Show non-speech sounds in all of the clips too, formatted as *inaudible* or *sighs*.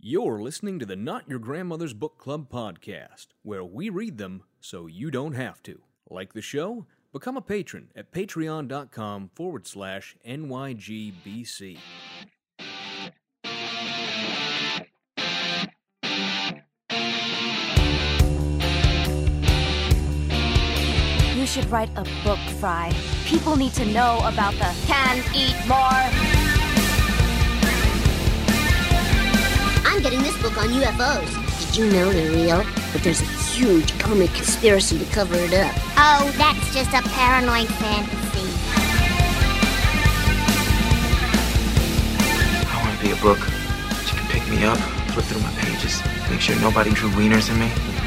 You're listening to the Not Your Grandmother's Book Club podcast, where we read them so you don't have to. Like the show? Become a patron at patreon.com forward slash NYGBC. You should write a book, Fry. People need to know about the can eat more. I'm getting this book on UFOs. Did you know they're real? But there's a huge government conspiracy to cover it up. Oh, that's just a paranoid fantasy. I want to be a book. She can pick me up, flip through my pages, make sure nobody drew wieners in me.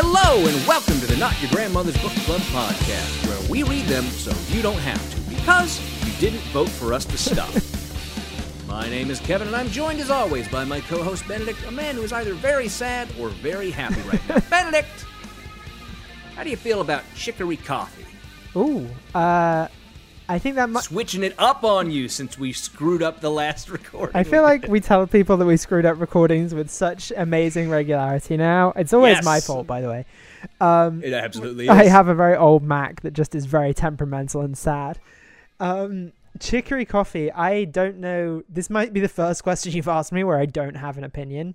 Hello, and welcome to the Not Your Grandmother's Book Club podcast, where we read them so you don't have to, because you didn't vote for us to stop. *laughs* My name is Kevin, and I'm joined as always by my co host Benedict, a man who is either very sad or very happy right now. *laughs* Benedict, how do you feel about chicory coffee? Ooh, uh, I think that might. Switching it up on you since we screwed up the last *laughs* recording. I feel like we tell people that we screwed up recordings with such amazing regularity now. It's always my fault, by the way. Um, It absolutely is. I have a very old Mac that just is very temperamental and sad. Um, chicory coffee. I don't know. This might be the first question you've asked me where I don't have an opinion.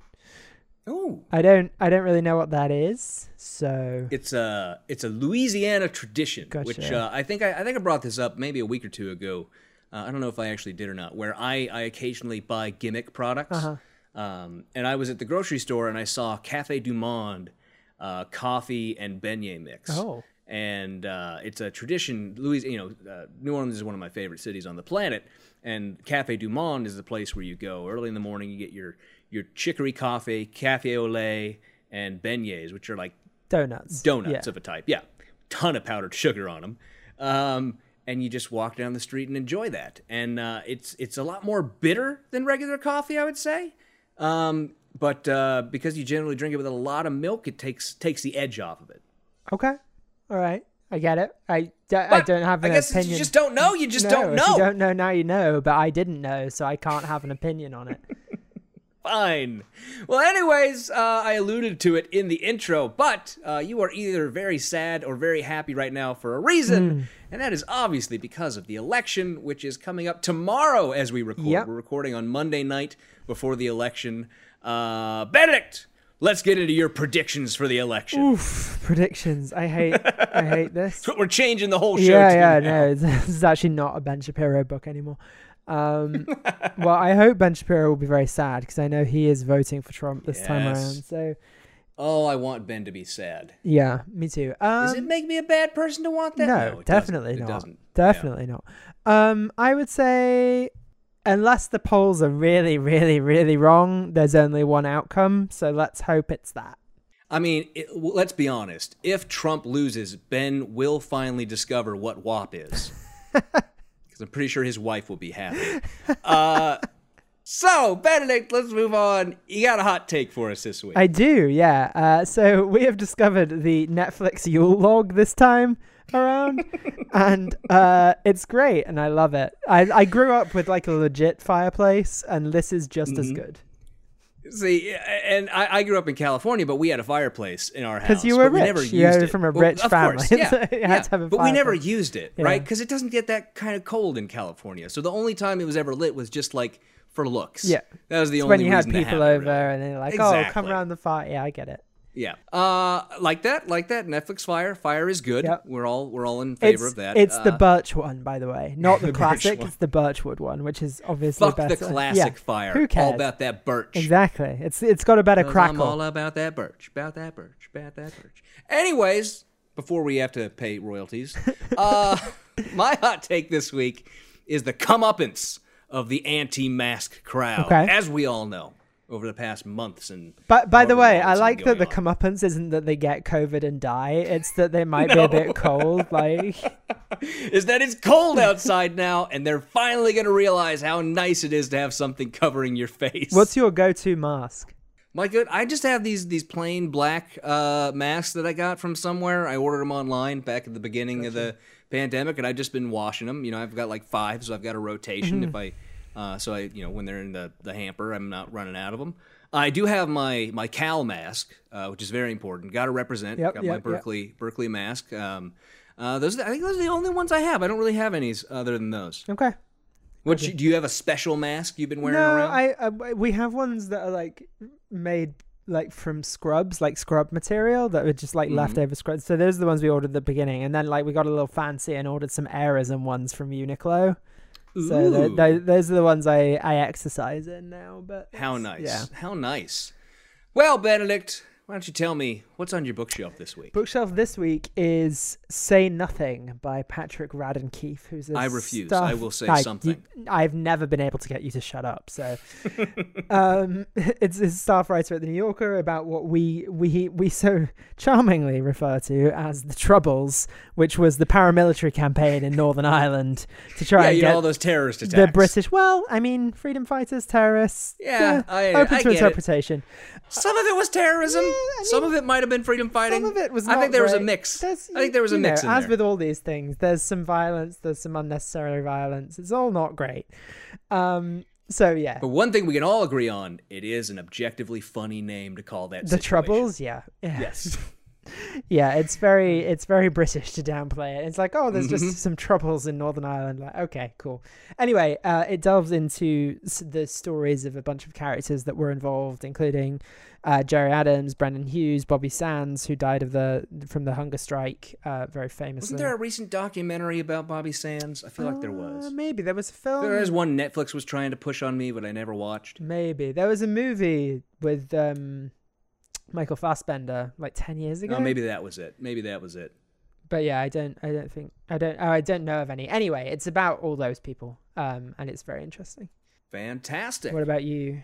Ooh. I don't. I don't really know what that is. So It's a it's a Louisiana tradition, which uh, I think I, I think I brought this up maybe a week or two ago. Uh, I don't know if I actually did or not. Where I, I occasionally buy gimmick products, Uh-huh. um, and I was at the grocery store and I saw Cafe Du Monde uh, coffee and beignet mix. Oh. and uh, it's a tradition. Louis, you know, uh, New Orleans is one of my favorite cities on the planet, and Cafe Du Monde is the place where you go early in the morning. You get your your chicory coffee, cafe au lait, and beignets, which are like donuts. donuts Yeah. of a type. Yeah, ton of powdered sugar on them. Um, and you just walk down the street and enjoy that. And uh, it's it's a lot more bitter than regular coffee, I would say. Um, but uh, because you generally drink it with a lot of milk, it takes takes the edge off of it. Okay. All right. I get it. I, d- I don't have I an guess opinion. you just don't know. You just no, don't If know. you don't know now, you know. But I didn't know, so I can't have an opinion on it. *laughs* Fine. Well, anyways, uh, I alluded to it in the intro, but uh, you are either very sad or very happy right now for a reason, Hmm. and that is obviously because of the election, which is coming up tomorrow as we record. Yep. We're recording on Monday night before the election. Uh, Benedict, let's get into your predictions for the election. Oof, predictions. I hate. I hate *laughs* this. We're changing the whole show Yeah, to. yeah. now. No, *laughs* this is actually not a Ben Shapiro book anymore. Um, *laughs* well, I hope Ben Shapiro will be very sad because I know he is voting for Trump this time around. So Oh, I want Ben to be sad. yeah, me too. Um, Does it make me a bad person to want that? no, it doesn't. definitely It not. doesn't. Definitely not. Um, I would say, unless the polls are really, really, really wrong, there's only one outcome. So let's hope it's that. I mean, it, let's be honest. If Trump loses, Ben will finally discover what WAP is. *laughs* Because I'm pretty sure his wife will be happy. Uh, *laughs* so, Benedict, let's move on. You got a hot take for us this week. I do, yeah. Uh, so *laughs* we have discovered the Netflix Yule log this time around, *laughs* and uh, it's great, and I love it. I, I grew up with like a legit fireplace, and this is just Mm-hmm. as good. See, and I, I grew up in California, but we had a fireplace in our house. Because you were but we rich. never You used it. from a rich of family, Course, *laughs* yeah, yeah. to have a but we never used it, Yeah. right? Because it doesn't get that kind of cold in California. So the only time it was ever lit was just like for looks. Yeah. that was the It's only when you had people over, really. and they're like, "Oh, come around the fire." Yeah, I get it. Yeah. Uh like that, like that. Netflix Fire. Fire is good. Yep. We're all we're all in favor It's, of that. it's the Uh, birch one, by the way, not the, *laughs* The classic. It's the birchwood one, which is obviously fuck the classic Yeah. fire. Who cares? All about that birch. Exactly. It's it's got a better crackle. I'm all about that birch. About that birch. About that birch. Anyways, before we have to pay royalties, *laughs* uh my hot take this week is the comeuppance of the anti-mask crowd. Okay. As we all know. Over the past months and But by the way, I like that the on. comeuppance isn't that they get COVID and die. It's that they might be a bit cold. Like, *laughs* is that it's cold outside now, and they're finally going to realize how nice it is to have something covering your face. what's your go-to mask? my good? I just have these these plain black uh, masks that I got from somewhere. I ordered them online back at the beginning of the pandemic, and I've just been washing them. You know, I've got like five, so I've got a rotation. Mm-hmm. If I, uh, so I, you know, when they're in the the hamper, I'm not running out of them. I do have my my Cal mask, uh, which is very important. Got to represent. Yep, got yep, my yep. Berkeley Berkeley mask. Um, uh, those, are the- I think those are the only ones I have. I don't really have any other than those. Okay. What you, do you have a special mask you've been wearing no, around? I, I we have ones that are like made like from scrubs, like scrub material that were just like Mm-hmm. leftover scrubs. So those are the ones we ordered at the beginning, and then like we got a little fancy and ordered some Airism ones from Uniqlo. So tho- Ooh. tho- those are the ones I I exercise in now. But How nice. Yeah. How nice. Well, Benedict, why don't you tell me what's on your bookshelf this week? Bookshelf this week is "Say Nothing" by Patrick Radden Keefe, who's a I refuse. stuff- I will say I- something. you- I've never been able to get you to shut up. So, *laughs* um, *laughs* it's a staff writer at the New Yorker about what we we we so charmingly refer to as the Troubles, which was the paramilitary campaign in Northern Ireland to try yeah, and get all those terrorist attacks. the British. Well, I mean, freedom fighters, terrorists. Yeah, I- open I to get it. interpretation. Some of it was terrorism. Yeah, I Some of it might have been freedom fighting. Some of it was. I not think there was a mix. There's- I think there was a mix know, in as there. with all these things, there's some violence. There's some unnecessary violence. It's all not great. Um. So yeah, But one thing we can all agree on: it is an objectively funny name to call that. the situation. troubles. Yeah. yeah. Yes. *laughs* Yeah. It's very. It's very British to downplay it. It's like, oh, there's Mm-hmm. just some troubles in Northern Ireland. Like, okay, cool. Anyway, uh, it delves into the stories of a bunch of characters that were involved, including uh, Gerry Adams, Brendan Hughes, Bobby Sands, who died of the from the hunger strike, uh, very famously. Wasn't there a recent documentary about Bobby Sands? I feel like there was. Uh, maybe there was a film. There is one Netflix was trying to push on me, but I never watched. Maybe there was a movie with um, Michael Fassbender like ten years ago. No, maybe that was it. Maybe that was it. But yeah, I don't. I don't think. I don't. Oh, I don't know of any. Anyway, it's about all those people, um, and it's very interesting. Fantastic. What about you?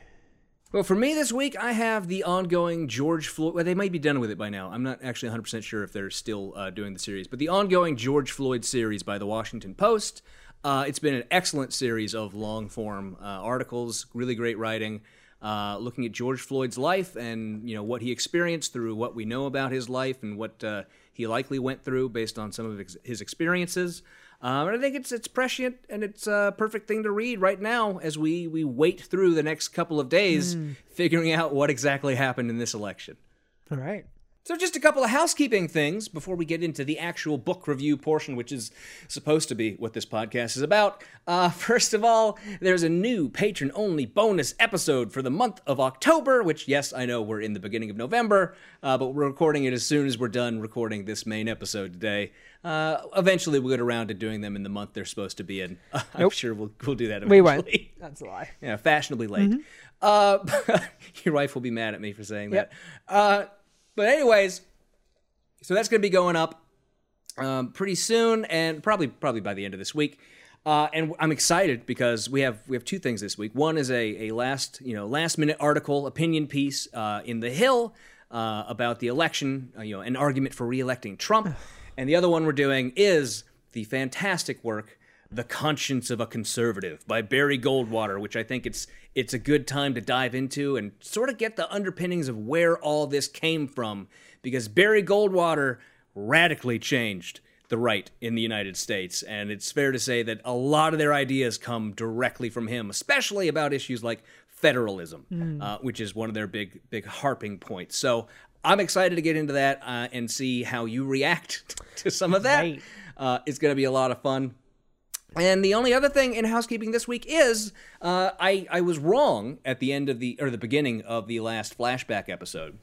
Well, for me this week, I have the ongoing George Floyd. Well, they might be done with it by now. I'm not actually 100% sure if they're still uh, doing the series, but the ongoing George Floyd series by the Washington Post. Uh, it's been an excellent series of long form uh, articles, really great writing, uh, looking at George Floyd's life and you know what he experienced through what we know about his life and what uh, he likely went through based on some of his, his experiences. Um, and I think it's it's prescient and it's a perfect thing to read right now as we we wait through the next couple of days, figuring out what exactly happened in this election. All right. So, just a couple of housekeeping things before we get into the actual book review portion, which is supposed to be what this podcast is about. Uh, *laughs* first of all, there's a new patron only bonus episode for the month of October, which, yes, I know we're in the beginning of November, uh, but we're recording it as soon as we're done recording this main episode today. Uh, eventually, we'll get around to doing them in the month they're supposed to be in. *laughs* I'm sure we'll, we'll do that eventually. We won't. *laughs* That's a lie. Yeah, fashionably late. Uh, your wife will be mad at me for saying Yep. that. But anyways, so that's going to be going up um, pretty soon, and probably probably by the end of this week. Uh, and I'm excited because we have we have two things this week. One is a, a last you know last minute article opinion piece uh, in the Hill uh, about the election, uh, you know, an argument for reelecting Trump, and the other one we're doing is the fantastic work the Conscience of a Conservative by Barry Goldwater, which I think it's it's a good time to dive into and sort of get the underpinnings of where all this came from because Barry Goldwater radically changed the right in the United States and it's fair to say that a lot of their ideas come directly from him, especially about issues like federalism, uh, which is one of their big big harping points. So I'm excited to get into that uh, and see how you react *laughs* to some of that. Right. Uh, it's going to be a lot of fun. And the only other thing in housekeeping this week is uh, I I was wrong at the end of the or the beginning of the last flashback episode,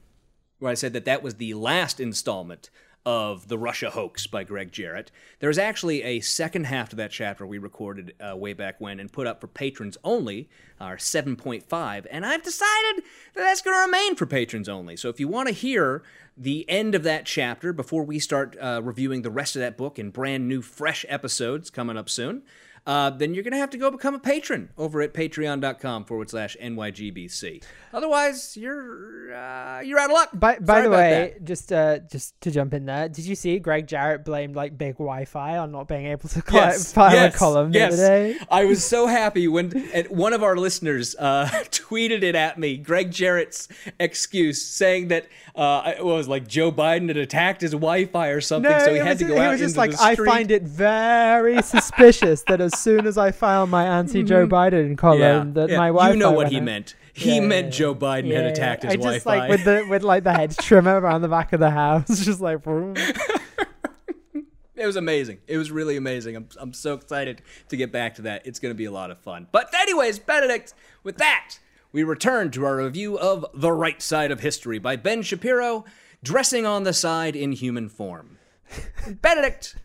where I said that that was the last installment of the Russia hoax by Gregg Jarrett. There's actually a second half to that chapter we recorded uh, way back when and put up for patrons only, our 7.5, and I've decided that that's going to remain for patrons only. So if you want to hear the end of that chapter before we start uh, reviewing the rest of that book in brand new, fresh episodes coming up soon. Uh, then you're going to have to go become a patron over at patreon.com forward slash NYGBC. Otherwise, you're uh, you're out of luck. By, by Sorry the way, that. just uh, just to jump in there, did you see Gregg Jarrett blamed like big Wi-Fi on not being able to cli- file yes, a column yes. the other day? I was so happy when and one of our listeners uh, *laughs* tweeted it at me. Gregg Jarrett's excuse saying that uh, it was like Joe Biden had attacked his Wi-Fi or something, No, so he had was, to go out was just into like I find it very suspicious that as soon as I file my anti-Joe Biden column, Mm-hmm. yeah, that yeah. my Wi-Fi You know what he out. meant. He Yeah, meant yeah, Joe Biden had attacked his I just Wi-Fi. like with the with like the hedge *laughs* trimmer around the back of the house, *laughs* just like. It was amazing. It was really amazing. I'm, I'm so excited to get back to that. It's going to be a lot of fun. But, anyways, Benedict, with that, we return to our review of The Right Side of History by Ben Shapiro, dressing on the side in human form. *laughs* Benedict,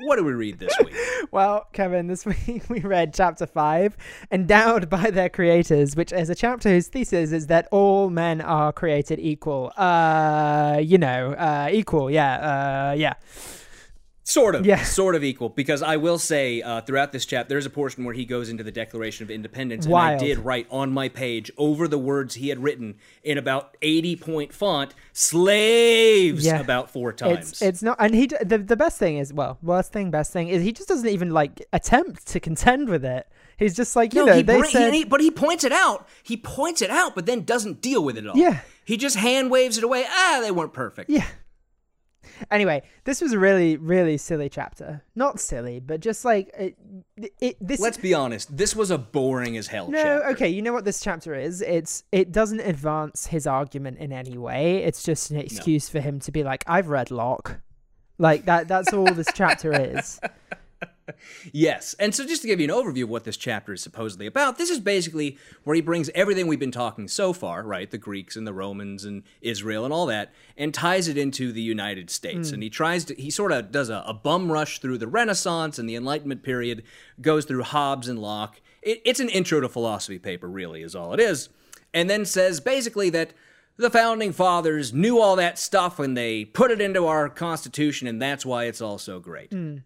what do we read this week? *laughs* Well, Kevin, this week *laughs* we read chapter five, endowed by their creators, which is a chapter whose thesis is that all men are created equal. Uh, you know, uh, equal. Yeah. Uh, yeah. Sort of. Yeah. Sort of equal. Because I will say, uh, throughout this chapter, there's a portion where he goes into the Declaration of Independence. And I did write on my page over the words he had written in about 80 point font, slaves, Yeah. about four times. It's it's not, and he the the best thing is well, worst thing, best thing is he just doesn't even like attempt to contend with it. He's just like you no, know he, they bring- said he, but he points it out. He points it out, but then doesn't deal with it at all. Yeah. He just hand waves it away. Ah, they weren't perfect. yeah. Anyway, this was a really really silly chapter. Not silly, but just like uh, it. it this Let's be honest. This was a boring as hell No, chapter. okay, you know what this chapter is? It's it doesn't advance his argument in any way. It's just an excuse for him to be like, I've read Locke. Like that that's all this chapter is. *laughs* Yes. And so, just to give you an overview of what this chapter is supposedly about, this is basically where he brings everything we've been talking so far, right? The Greeks and the Romans and Israel and all that, and ties it into the United States. And hmm. he tries to, he sort of does a, a bum rush through the Renaissance and the Enlightenment period, goes through Hobbes and Locke. It, it's an intro to philosophy paper, really, is all it is. And then says basically that the founding fathers knew all that stuff and they put it into our Constitution, and that's why it's all so great. Hmm.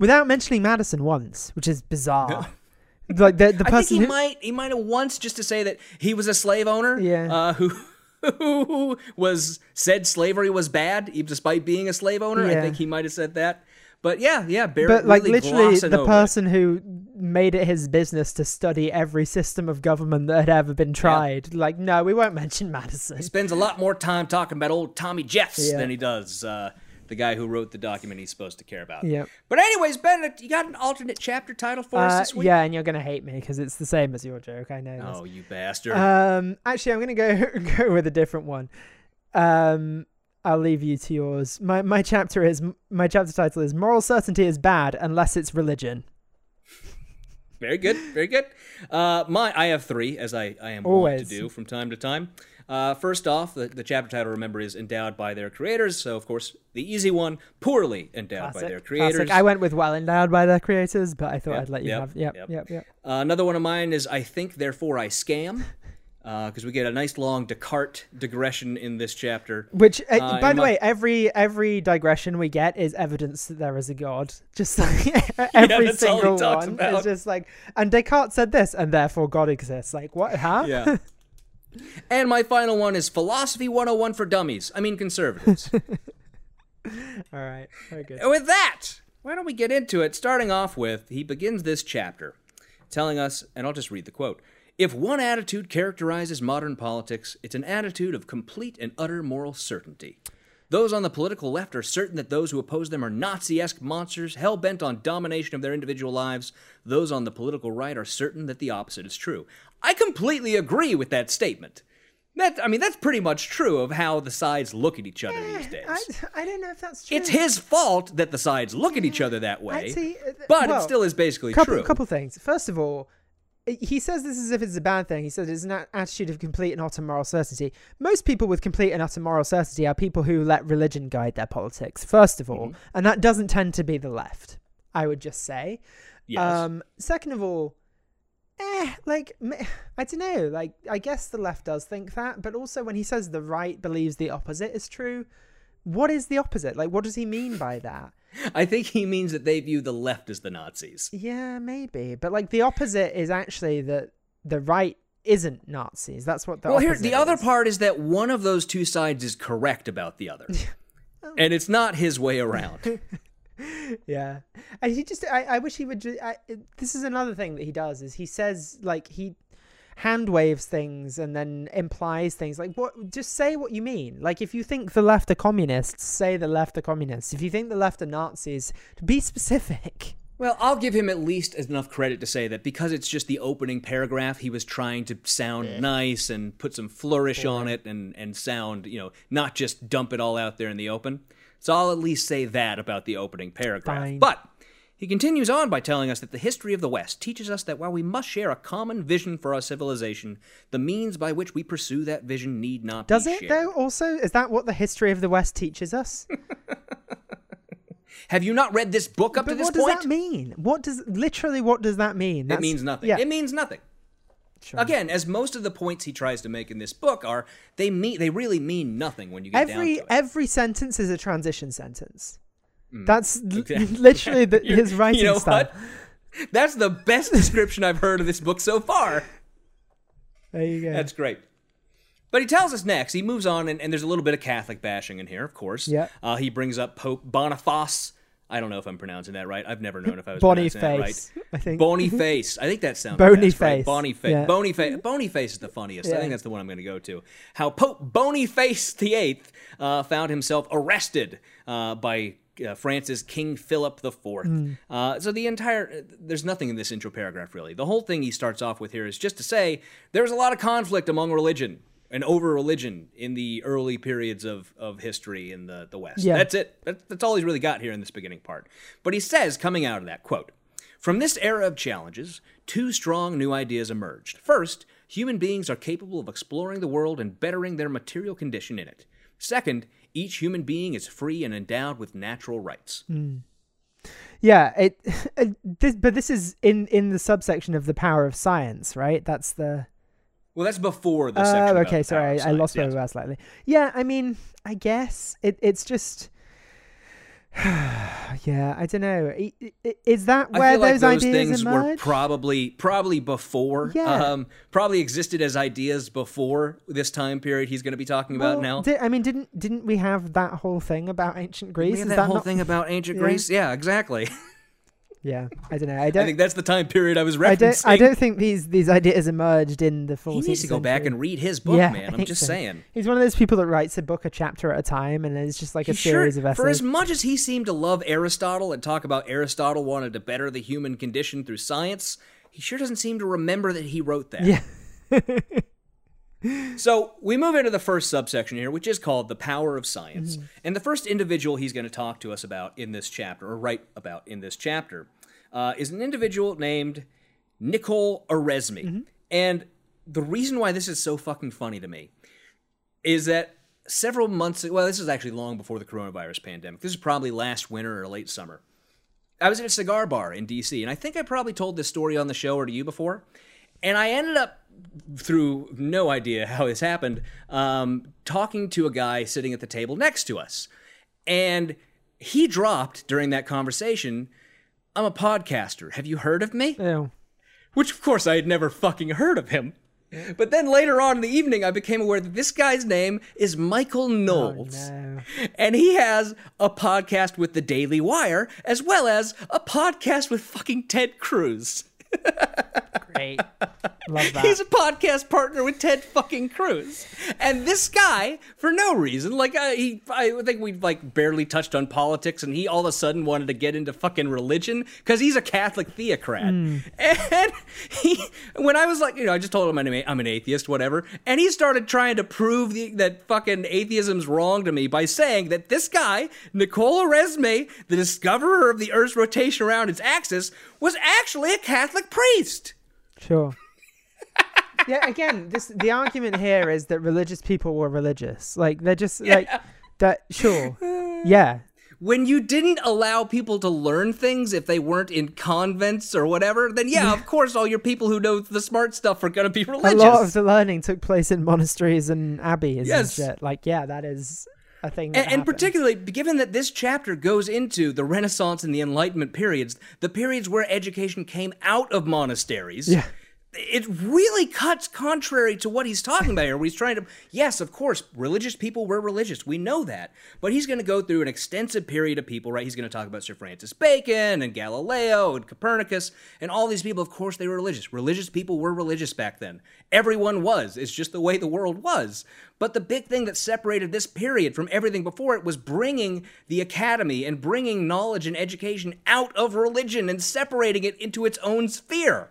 Without mentioning Madison once, which is bizarre. *laughs* like the the I think person he who, might he might have once just to say that he was a slave owner. Yeah. Uh, who *laughs* who was said slavery was bad, despite being a slave owner. Yeah. I think he might have said that. But yeah, yeah, Barrett but like really literally the over it. person who made it his business to study every system of government that had ever been tried. Like, no, we won't mention Madison. He spends a lot more time talking about old Tommy Jeffs Yeah. than he does uh, the guy who wrote the document he's supposed to care about. Yep. But anyways, Benedict, you got an alternate chapter title for us Uh, this week? yeah, and you're gonna hate me because it's the same as your joke. I know. this. Oh, you bastard. Um, actually, I'm gonna go *laughs* go with a different one. Um, I'll leave you to yours. My my chapter is my chapter title is "Moral Certainty is Bad Unless It's Religion." Very good, very good. Uh, my, I have three, as I, I am Always. to do from time to time. Uh, first off, the, the chapter title, remember, is endowed by their creators. So, of course, the easy one, poorly endowed by their creators. classic. I went with well endowed by their creators, but I thought Yep, I'd let you yep, have. Yep, yep. yep, yep. Uh, another one of mine is I think, therefore I scam, *laughs* because we get a nice long Descartes digression in this chapter. Which, uh, Uh, by the my- way, every every digression we get is evidence that there is a god. *laughs* Just like *laughs* every he single one about. is just like, and Descartes said this, and therefore God exists. Like what? Huh? Yeah. And my final one is Philosophy 101 for Dummies. I mean, conservatives. *laughs* All right. Very good. And with that, why don't we get into it? Starting off with, he begins this chapter telling us, and I'll just read the quote If one attitude characterizes modern politics, it's an attitude of complete and utter moral certainty. Those on the political left are certain that those who oppose them are Nazi esque monsters, hell bent on domination of their individual lives. Those on the political right are certain that the opposite is true. I completely agree with that statement. That, I mean, that's pretty much true of how the sides look at each other these days. I, I don't know if that's true. It's his fault that the sides look at each other that way. see, uh, but well, it still is basically couple, true. couple things. First of all, he says this as if it's a bad thing. He says it's an attitude of complete and utter moral certainty. Most people with complete and utter moral certainty are people who let religion guide their politics. First of all, Mm-hmm. and that doesn't tend to be the left. I would just say. yes. Um, second of all, eh, like *sighs* I don't know. Like I guess the left does think that, but also when he says the right believes the opposite is true, what is the opposite? Like what does he mean by that? *laughs* I think he means that they view the left as the Nazis. Yeah, maybe. But like the opposite is actually that the right isn't Nazis. That's what the well, here the other part is that one of those two sides is correct about the other, *laughs* and it's not his way around. *laughs* *laughs* Yeah, and he just I, I wish he would. Ju- I, this is another thing that he does is he says like he hand waves things and then implies things like what just say what you mean. Like if you think the left are communists say the left are communists. If you think the left are nazis be specific. Well, I'll give him at least enough credit to say that because it's just the opening paragraph, he was trying to sound nice and put some flourish on it and, and sound, you know, not just dump it all out there in the open. So I'll at least say that about the opening paragraph. Fine. But he continues on by telling us that the history of the West teaches us that while we must share a common vision for our civilization, the means by which we pursue that vision need not does be it shared. though also is that what the history of the west teaches us *laughs* Have you not read this book up but to this point? what does that mean what does literally what does that mean It means nothing. yeah It means nothing. Sure. Again, as most of the points he tries to make in this book are, they mean they really mean nothing when you get every down to it. every sentence is a transition sentence Mm. that's *laughs* Exactly. *laughs* literally the, his writing you know style what? That's the best description I've heard of this book so far. there you go That's great. But he tells us next, he moves on, and, and there's a little bit of Catholic bashing in here, of course. Yeah. Uh, he brings up Pope Boniface. I don't know if I'm pronouncing that right. I've never known if I was pronouncing that right. I think. Boniface. I think that sounds Boniface. best, right? Boniface. Yeah. Bony face is the funniest. I think that's the one I'm going to go to. How Pope Boniface VIII uh, found himself arrested uh, by uh, France's King Philip IV. Hmm. Uh, so the entire there's nothing in this intro paragraph really. The whole thing he starts off with here is just to say there was a lot of conflict among religion and over religion in the early periods of, of history in the, the West. Yeah. That's it. That's, that's all he's really got here in this beginning part. But he says, coming out of that, quote, from this era of challenges, two strong new ideas emerged. First, human beings are capable of exploring the world and bettering their material condition in it. Second, each human being is free and endowed with natural rights. Hmm. Yeah, it. *laughs* Uh, this, but this is in in the subsection of the power of science, right? That's the. Well, that's before the Oh, section. about okay. Sorry, I, I lost my yes. slightly. Yeah, I mean, I guess it. It's just. *sighs* yeah, I don't know. Is that where feel like those, those ideas things were emerged? probably probably before, Yeah. um, probably existed as ideas before this time period he's going to be talking about now. di- I mean, didn't didn't we have that whole thing about ancient Greece? We had Is that, whole not- thing about ancient Yeah. Greece. Yeah, exactly. *laughs* Yeah, I don't know. I don't. I think that's the time period I was referencing. I don't. I don't think these these ideas emerged in the 14th He needs to go back and read his book, Yeah, man. I'm just so. saying. He's one of those people that writes a book a chapter at a time, and it's just like a He sure, series of essays. for as much as he seemed to love Aristotle and talk about Aristotle wanted to better the human condition through science, he sure doesn't seem to remember that he wrote that. yeah. *laughs* So we move into the first subsection here, which is called the power of science. Mm-hmm. And the first individual he's going to talk to us about in this chapter, or write about in this chapter, uh, is an individual named Nicole Oresme. Mm-hmm. And the reason why this is so fucking funny to me is that several months well, this is actually long before the coronavirus pandemic. This is probably last winter or late summer. I was at a cigar bar in DC, and I think I probably told this story on the show or to you before. And I ended up, through no idea how this happened, um, talking to a guy sitting at the table next to us. And he dropped during that conversation, I'm a podcaster. Have you heard of me? Ew. Which, of course, I had never fucking heard of him. But then later on in the evening, I became aware that this guy's name is Michael Knowles. no. And he has a podcast with the Daily Wire, as well as a podcast with fucking Ted Cruz. Great. Love *laughs* that. He's a podcast partner with Ted fucking Cruz. And this guy, for no reason, like uh, he, I think we've like barely touched on politics, and he all of a sudden wanted to get into fucking religion because he's a Catholic theocrat. And *laughs* he, when I was like, you know, I just told him I'm an, I'm an atheist, whatever, and he started trying to prove the, that fucking atheism's wrong to me by saying that this guy, Nicole Oresme, the discoverer of the Earth's rotation around its axis, was actually a Catholic priest. Sure. *laughs* yeah. Again, this the argument here is that religious people were religious. Like they're just like that. Sure. Yeah. when you didn't allow people to learn things if they weren't in convents or whatever, then yeah, of *laughs* course, all your people who know the smart stuff are going to be religious. A lot of the learning took place in monasteries and abbeys Yes. and shit. Like, yeah, that is. A thing. And, and particularly given that this chapter goes into the Renaissance and the Enlightenment periods, the periods where education came out of monasteries. Yeah. It really cuts contrary to what he's talking about here, he's trying to. Yes, of course, religious people were religious. We know that. But he's going to go through an extensive period of people, right? He's going to talk about Sir Francis Bacon and Galileo and Copernicus and all these people. Of course, they were religious. Religious people were religious back then. Everyone was. It's just the way the world was. But the big thing that separated this period from everything before it was bringing the academy and bringing knowledge and education out of religion and separating it into its own sphere.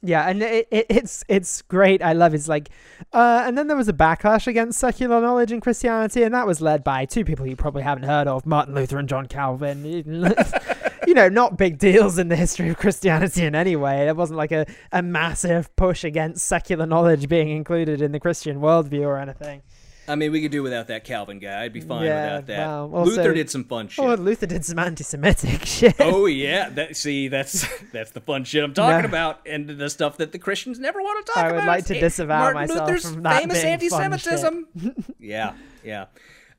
Yeah, and it, it, it's it's great. I love. It's like, uh, and then there was a backlash against secular knowledge in Christianity, and that was led by two people you probably haven't heard of: Martin Luther and John Calvin. *laughs* you know, not big deals in the history of Christianity in any way. It wasn't like a, a massive push against secular knowledge being included in the Christian worldview or anything. I mean, we could do without that Calvin guy. I'd be fine Yeah, without that. also- Luther did some fun shit. Oh, Luther did some anti-Semitic *laughs* shit. Oh yeah, that see that's *laughs* that's the fun shit I'm talking No. about, and the stuff that the Christians never want to talk about. I about. would like to disavow Martin myself Luther's from that famous being fun anti-Semitism. *laughs* yeah, yeah.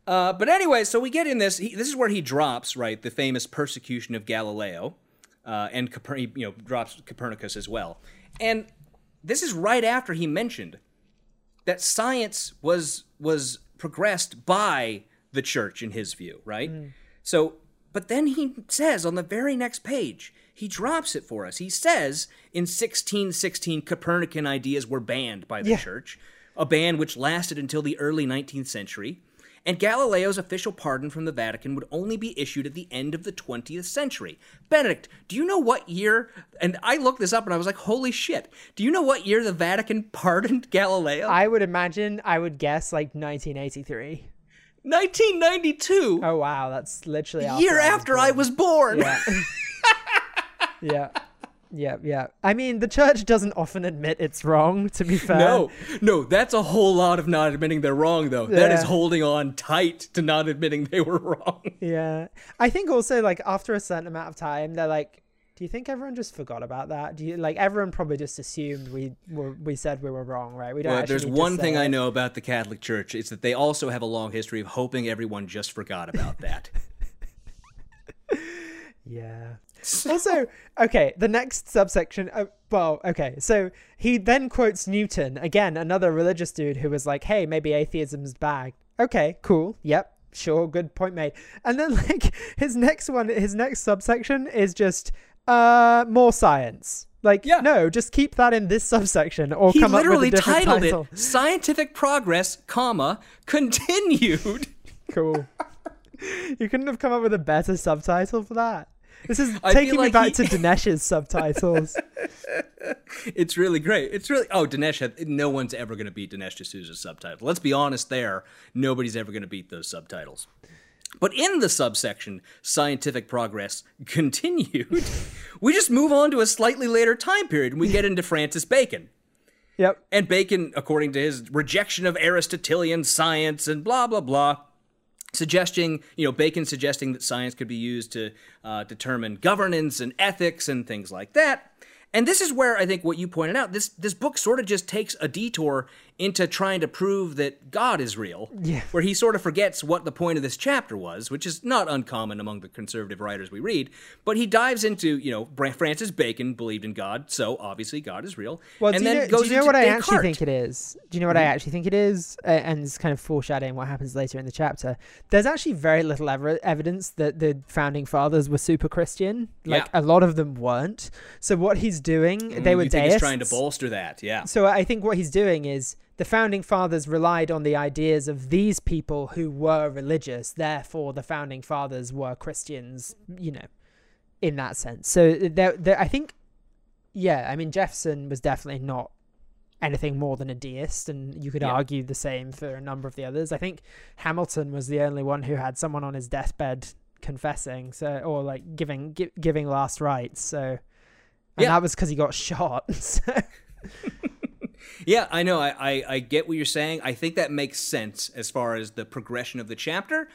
Uh, but anyway, so we get in this. He, this is where he drops right the famous persecution of Galileo, uh, and you know drops Copernicus as well. And this is right after he mentioned that science was was progressed by the church in his view, right? Mm. So, but then he says on the very next page, he drops it for us. He says in 1616 Copernican ideas were banned by the Yeah. church, a ban which lasted until the early 19th century. And Galileo's official pardon from the Vatican would only be issued at the end of the 20th century. Benedict, do you know what year? And I looked this up and I was like, holy shit. Do you know what year the Vatican *laughs* pardoned Galileo? I would imagine, I would guess like 1983. 1992, Oh wow, that's literally a after year I was after I was born. Yeah. *laughs* yeah. Yeah, yeah. I mean, the church doesn't often admit it's wrong, to be fair. No, no, that's a whole lot of not admitting they're wrong, though. That is holding on tight to not admitting they were wrong. *laughs* Yeah. I think also, like, after a certain amount of time, they're like, do you think everyone just forgot about that? Do you, like, everyone probably just assumed we were, we said we were wrong, right? We don't Well, there's one thing I know about the Catholic Church. is that they also have a long history of hoping everyone just forgot about that. *laughs* Yeah. *laughs* also, okay, the next subsection. Uh, well, okay, so he then quotes Newton again, another religious dude who was like, "Hey, maybe atheism's bad." Okay, cool. Yep, sure, good point made. And then *laughs* like his next one, his next subsection is just uh more science. Like, Yeah. no, just keep that in this subsection, or he come up literally with a different titled title. it "Scientific Progress, comma Continued." *laughs* Cool. you couldn't have come up with a better subtitle for that. This is taking me like back he- to Dinesh's subtitles. *laughs* It's really great. It's really oh Dinesh. Had, no one's ever going to beat Dinesh D'Souza's subtitle. Let's be honest. There, nobody's ever going to beat those subtitles. But in the subsection "Scientific Progress Continued," *laughs* we just move on to a slightly later time period, and we get into Francis Bacon. yep. And Bacon, according to his rejection of Aristotelian science and blah blah blah, suggesting you know Bacon suggesting that science could be used to uh, determine governance and ethics and things like that. And this is where I think what you pointed out this this book sort of just takes a detour into trying to prove that God is real. Yeah. Where he sort of forgets what the point of this chapter was, which is not uncommon among the conservative writers we read. But he dives into you know Francis Bacon believed in God, so obviously God is real. Well, and do you, know, goes do you know what I actually think it is? Do you know what I actually think it is? Uh, and it's kind of foreshadowing what happens later in the chapter. There's actually very little ever- evidence that the founding fathers were super Christian. Like Yeah. a lot of them weren't. So what he's doing, they were you think deists. he's trying to bolster that, yeah. So I think what he's doing is the founding fathers relied on the ideas of these people who were religious. Therefore, the founding fathers were Christians. You know, in that sense. So there, there, I think, yeah. I mean, Jefferson was definitely not anything more than a deist, and you could Yeah. argue the same for a number of the others. I think Hamilton was the only one who had someone on his deathbed confessing, so or like giving gi- giving last rites. So, and Yeah. that was because he got *laughs* shot. So. *laughs* Yeah, I know. I, I, I get what you're saying. I think that makes sense as far as the progression of the chapter.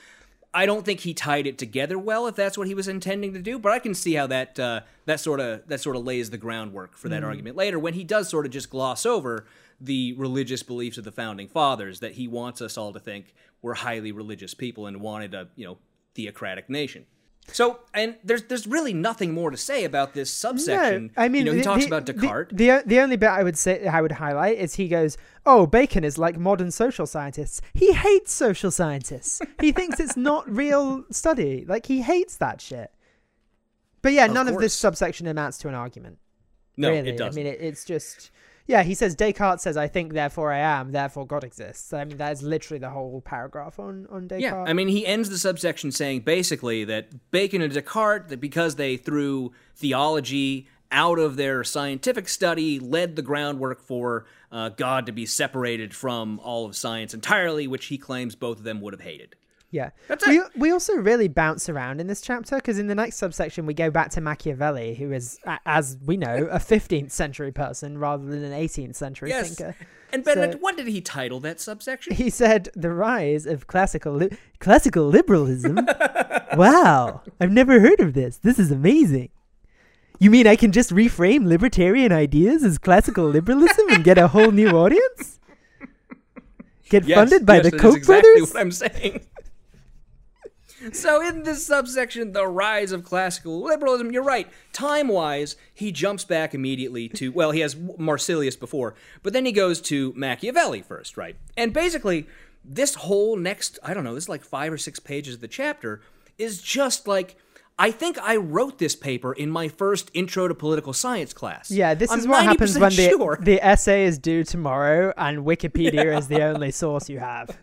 I don't think he tied it together well, if that's what he was intending to do. But I can see how that uh, that sort of that sort of lays the groundwork for that Mm. argument later when he does sort of just gloss over the religious beliefs of the founding fathers that he wants us all to think we're highly religious people and wanted a you know theocratic nation. So, and there's there's really nothing more to say about this subsection. No, I mean, you know, he the- talks the- about Descartes. The, uh, the only bit I would say I would highlight is he goes, "Oh, Bacon is like modern social scientists. He hates social scientists. he thinks it's not *laughs* real study. Like he hates that shit." But yeah, Of none of this subsection amounts to an argument. no, really, it doesn't. I mean, it, it's just. Yeah, he says Descartes says, "I think, therefore I am, therefore God exists." I mean, that is literally the whole paragraph on on Descartes. Yeah, I mean, he ends the subsection saying basically that Bacon and Descartes, that because they threw theology out of their scientific study, led the groundwork for uh, God to be separated from all of science entirely, which he claims both of them would have hated. Yeah. That's we, it. we also really bounce around in this chapter because in the next subsection we go back to Machiavelli, who is, as we know, a 15th century person rather than an 18th century Yes. thinker. And Benedict, So- what did he title that subsection? He said, "The rise of classical li- classical liberalism." *laughs* wow, I've never heard of this. This is amazing. You mean I can just reframe libertarian ideas as classical liberalism and get a whole new audience? Get *laughs* Yes, funded by yes, the Koch exactly brothers? what I'm saying. So in this subsection, the rise of classical liberalism, you're right. Time-wise, he jumps back immediately to well, he has Marsilius before, but then he goes to Machiavelli first, right? And basically, this whole next, I don't know, this is like five or six pages of the chapter is just like. I think I wrote this paper in my first intro to political science class. Yeah, this I'm is what happens when the, *laughs* sure. the essay is due tomorrow and Wikipedia is the only source you have.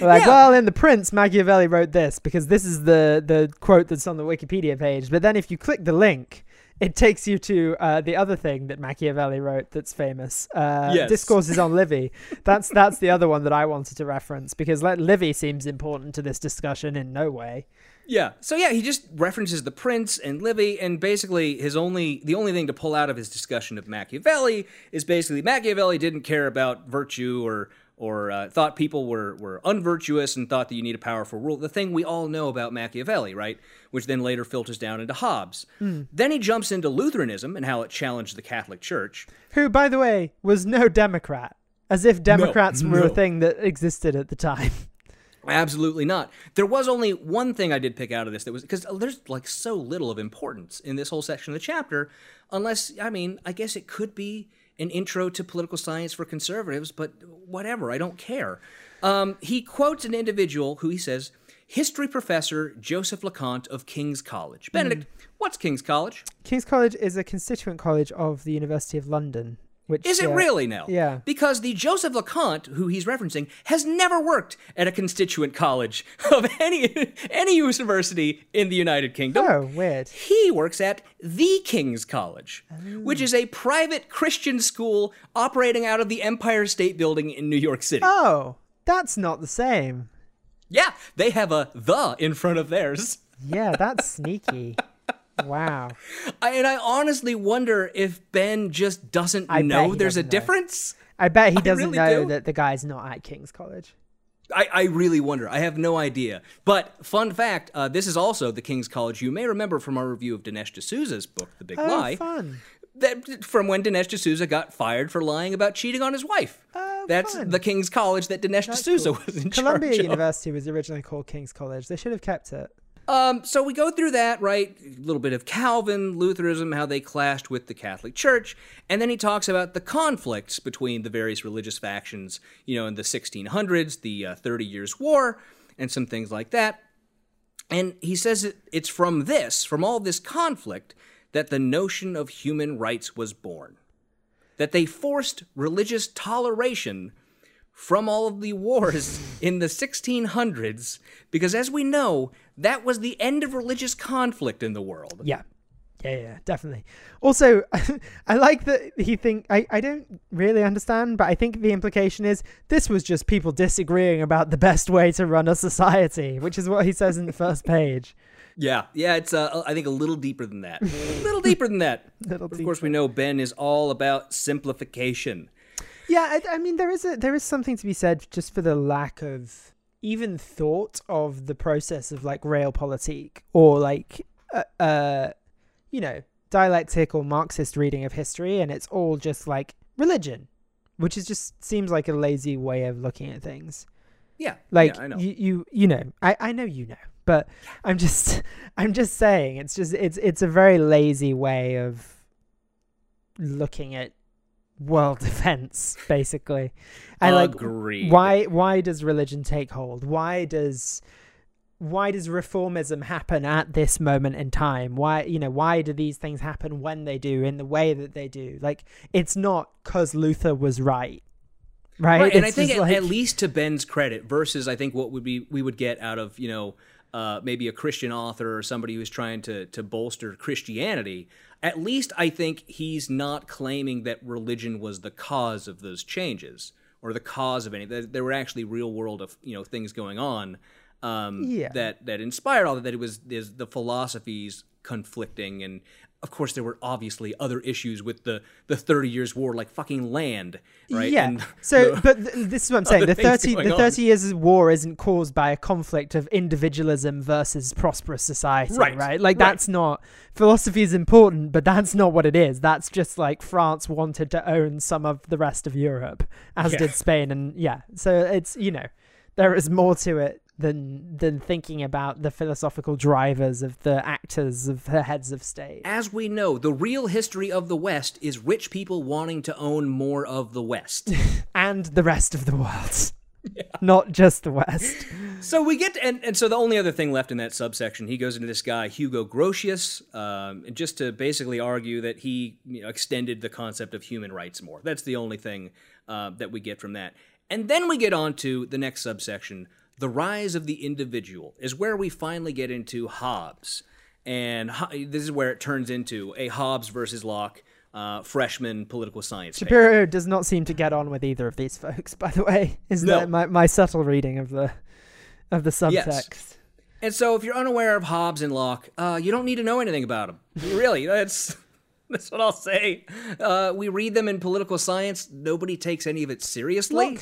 Like, Yeah. well, in the Prince, Machiavelli wrote this because this is the the quote that's on the Wikipedia page. But then if you click the link, it takes you to uh, the other thing that Machiavelli wrote that's famous. Uh, Yes. Discourses on Livy. *laughs* That's that's the other one that I wanted to reference because like, Livy seems important to this discussion in no way. Yeah. So yeah, he just references the prince and Livy, and basically his only the only thing to pull out of his discussion of Machiavelli is basically Machiavelli didn't care about virtue or or uh, thought people were were unvirtuous and thought that you need a powerful rule. The thing we all know about Machiavelli, right? Which then later filters down into Hobbes. Then he jumps into Lutheranism and how it challenged the Catholic Church. Who, by the way, was no Democrat, as if Democrats were a thing that existed at the time. *laughs* Absolutely not. There was only one thing I did pick out of this that was because there's like so little of importance in this whole section of the chapter, unless, I mean, I guess it could be an intro to political science for conservatives, but whatever, I don't care. Um, he quotes an individual who he says, history professor Joseph Loconte of King's College. Benedict, what's King's College? King's College is a constituent college of the University of London. Which Is it uh, really now? yeah. Because the Joseph Loconte, who he's referencing, has never worked at a constituent college *laughs* of any any university in the United Kingdom. Oh, weird. He works at the King's College, which is a private Christian school operating out of the Empire State Building in New York City. Oh, that's not the same. yeah, they have a the in front of theirs. Yeah, that's sneaky. *laughs* Wow. *laughs* I, and I honestly wonder if Ben just doesn't I know there's a doesn't know. difference. I bet he doesn't really know do. that the guy's not at King's College. I, I really wonder. I have no idea. But fun fact, uh, this is also the King's College. You may remember from our review of Dinesh D'Souza's book, The Big Oh, Lie, fun. that from when Dinesh D'Souza got fired for lying about cheating on his wife. Oh, That's fun. the King's College that Dinesh That's D'Souza cool. was in Columbia charge of. University was originally called King's College. They should have kept it. Um, so we go through that, right? A little bit of Calvin, Lutheranism, how they clashed with the Catholic Church, and then he talks about the conflicts between the various religious factions, you know, in the 1600s, the uh, Thirty Years' War, and some things like that. And he says it, it's from this, from all this conflict, that the notion of human rights was born. That they forced religious toleration from all of the wars in the 1600s, because as we know, that was the end of religious conflict in the world. Yeah. Yeah, yeah, definitely. Also, *laughs* I like that he think I, I don't really understand, but I think the implication is this was just people disagreeing about the best way to run a society, which is what he says in the first page. *laughs* Yeah, yeah, it's uh, I think a little deeper than that. a *laughs* little deeper than that. Of course, we know Ben is all about simplification. Yeah, I, I mean there is a there is something to be said just for the lack of even thought of the process of like realpolitik or like uh, uh you know dialectic or marxist reading of history and it's all just like religion which is just seems like a lazy way of looking at things. Yeah, like yeah, you you you know i i know you know but i'm just *laughs* i'm just saying it's just it's it's a very lazy way of looking at world *laughs* events basically and like Agreed. why why does religion take hold why does why does reformism happen at this moment in time why you know why do these things happen when they do in the way that they do like it's not cuz luther was right right, Right, and I think at, like- at least to Ben's credit, versus I think what would be we would get out of you know uh, maybe a Christian author or somebody who's trying to to bolster Christianity. At least I think he's not claiming that religion was the cause of those changes or the cause of any. That there were actually real world of you know things going on um, Yeah. that that inspired all that. That it was is the philosophies conflicting and. Of course, there were obviously other issues with the, the Thirty Years' War, like fucking land, right? Yeah. And so, the- but th- this is what I'm saying. *laughs* The thirty, going the on. thirty years of war isn't caused by a conflict of individualism versus prosperous society, Right, right? Like right. that's not philosophy is important, but that's not what it is. That's just like France wanted to own some of the rest of Europe, as Yeah. did Spain, and yeah. So it's you know, there is more to it than than thinking about the philosophical drivers of the actors of the heads of state. As we know, the real history of the West is rich people wanting to own more of the West. *laughs* and the rest of the world. *laughs* Not just the West. *laughs* so we get, and, and so the only other thing left in that subsection, he goes into this guy, Hugo Grotius, um, just to basically argue that he you know, extended the concept of human rights more. That's the only thing uh, that we get from that. And then we get on to the next subsection, the rise of the individual, is where we finally get into Hobbes. And this is where it turns into a Hobbes versus Locke uh, freshman political science. paper. Shapiro does not seem to get on with either of these folks, *laughs* by the way. Is No. that my, my subtle reading of the of the subtext? Yes. And so, if you're unaware of Hobbes and Locke, uh, you don't need to know anything about them. Really, that's *laughs* that's what I'll say. Uh, we read them in political science. Nobody takes any of it seriously.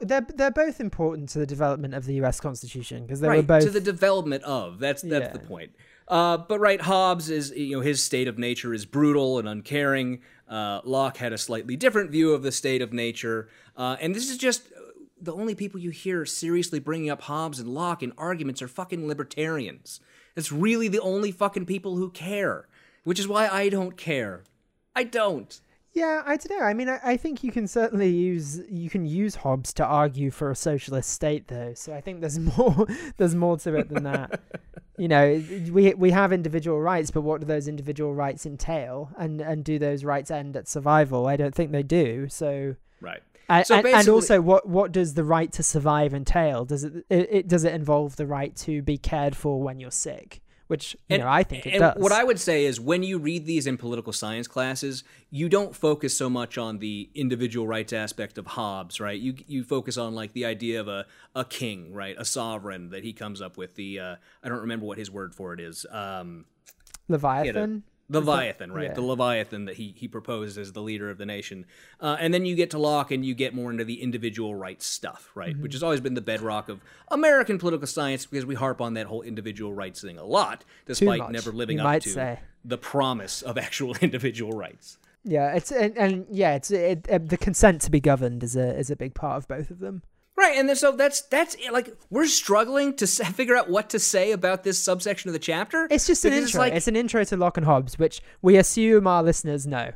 They're they're both important to the development of the U.S. Constitution because they were both to the development of. That's that's Yeah. the point. Uh, but right, Hobbes is you know his state of nature is brutal and uncaring. Uh, Locke had a slightly different view of the state of nature, uh, and this is just uh, the only people you hear seriously bringing up Hobbes and Locke in arguments are fucking libertarians. It's really the only fucking people who care, which is why I don't care. I don't. Yeah, I don't know. I mean, I, I think you can certainly use you can use Hobbes to argue for a socialist state, though. So I think there's *laughs* more there's more to it than that. you know, we we have individual rights, but what do those individual rights entail, and and do those rights end at survival? I don't think they do. So. Right. And, So and, and also, what what does the right to survive entail? Does it, it, it does it involve the right to be cared for when you're sick? Which you know, I think it and does. What I would say is when you read these in political science classes, you don't focus so much on the individual rights aspect of Hobbes, right? You you focus on like the idea of a, a king, right? A sovereign that he comes up with. The uh, I don't remember what his word for it is. Um, Leviathan. Leviathan, right? yeah. The Leviathan that he he proposes as the leader of the nation, uh, and then you get to Locke and you get more into the individual rights stuff, right? Mm-hmm. Which has always been the bedrock of American political science because we harp on that whole individual rights thing a lot, despite never living you up to say. the promise of actual *laughs* individual rights. Yeah, it's and, and yeah, it's it, uh, the consent to be governed is a is a big part of both of them. Right, and then, so that's that's eh, like we're struggling to s- *laughs* figure out what to say about this subsection of the chapter. It's just an intro. like- it's an intro to Locke and Hobbes, which we assume our listeners know.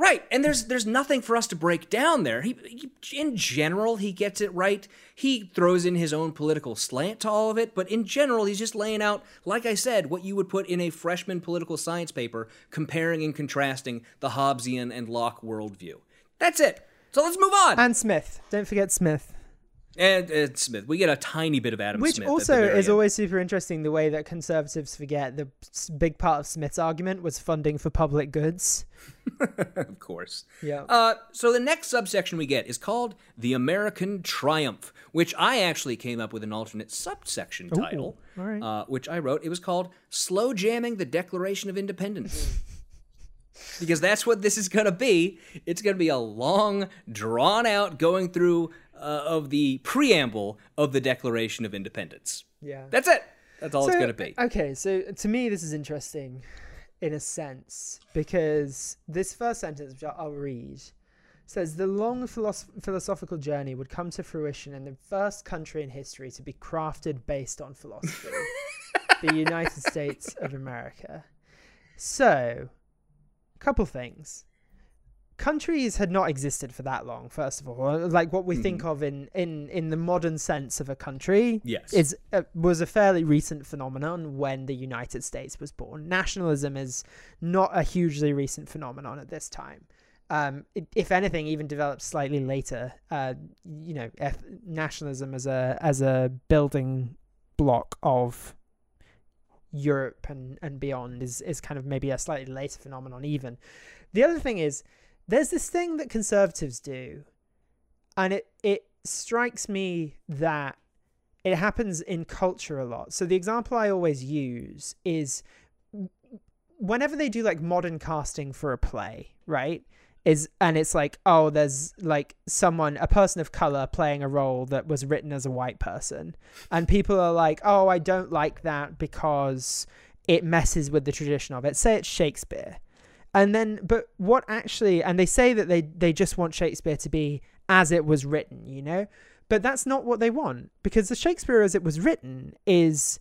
Right, and there's there's nothing for us to break down there. He, he in general he gets it right. He throws in his own political slant to all of it, but in general he's just laying out, like I said, what you would put in a freshman political science paper, comparing and contrasting the Hobbesian and Locke worldview. That's it. So let's move on. And Smith, don't forget Smith. And, and Smith, we get a tiny bit of Adam Which Smith. also is end. always super interesting the way that conservatives forget the big part of Smith's argument was funding for public goods. *laughs* of course. Yeah. Uh, so the next subsection we get is called the American Triumph, which I actually came up with an alternate subsection title, all right. uh, which I wrote. It was called "Slow Jamming the Declaration of Independence." *laughs* because that's what this is going to be. It's going to be a long, drawn out going through uh, of the preamble of the Declaration of Independence. Yeah. That's it. That's all it's going to be. Okay, so to me, this is interesting in a sense because this first sentence, which I'll- read, says the long philosoph- philosophical journey would come to fruition in the first country in history to be crafted based on philosophy, the *laughs* United States of America. So, couple things. Countries had not existed for that long. First of all, like what we think of in in in the modern sense of a country, Yes. is uh, was a fairly recent phenomenon when the United States was born. Nationalism is not a hugely recent phenomenon at this time. Um, it, if anything, even developed slightly later. Uh, you know, nationalism as a as a building block of Europe and, and beyond is is kind of maybe a slightly later phenomenon. Even the other thing is there's this thing that conservatives do, and it it strikes me that it happens in culture a lot. So the example I always use is whenever they do like modern casting for a play, right? Is and it's like, oh, there's like someone, a person of color playing a role that was written as a white person. And people are like, oh, I don't like that because it messes with the tradition of it. Say it's Shakespeare. And then, but what actually, and they say that they, they just want Shakespeare to be as it was written, you know? But that's not what they want because the Shakespeare as it was written is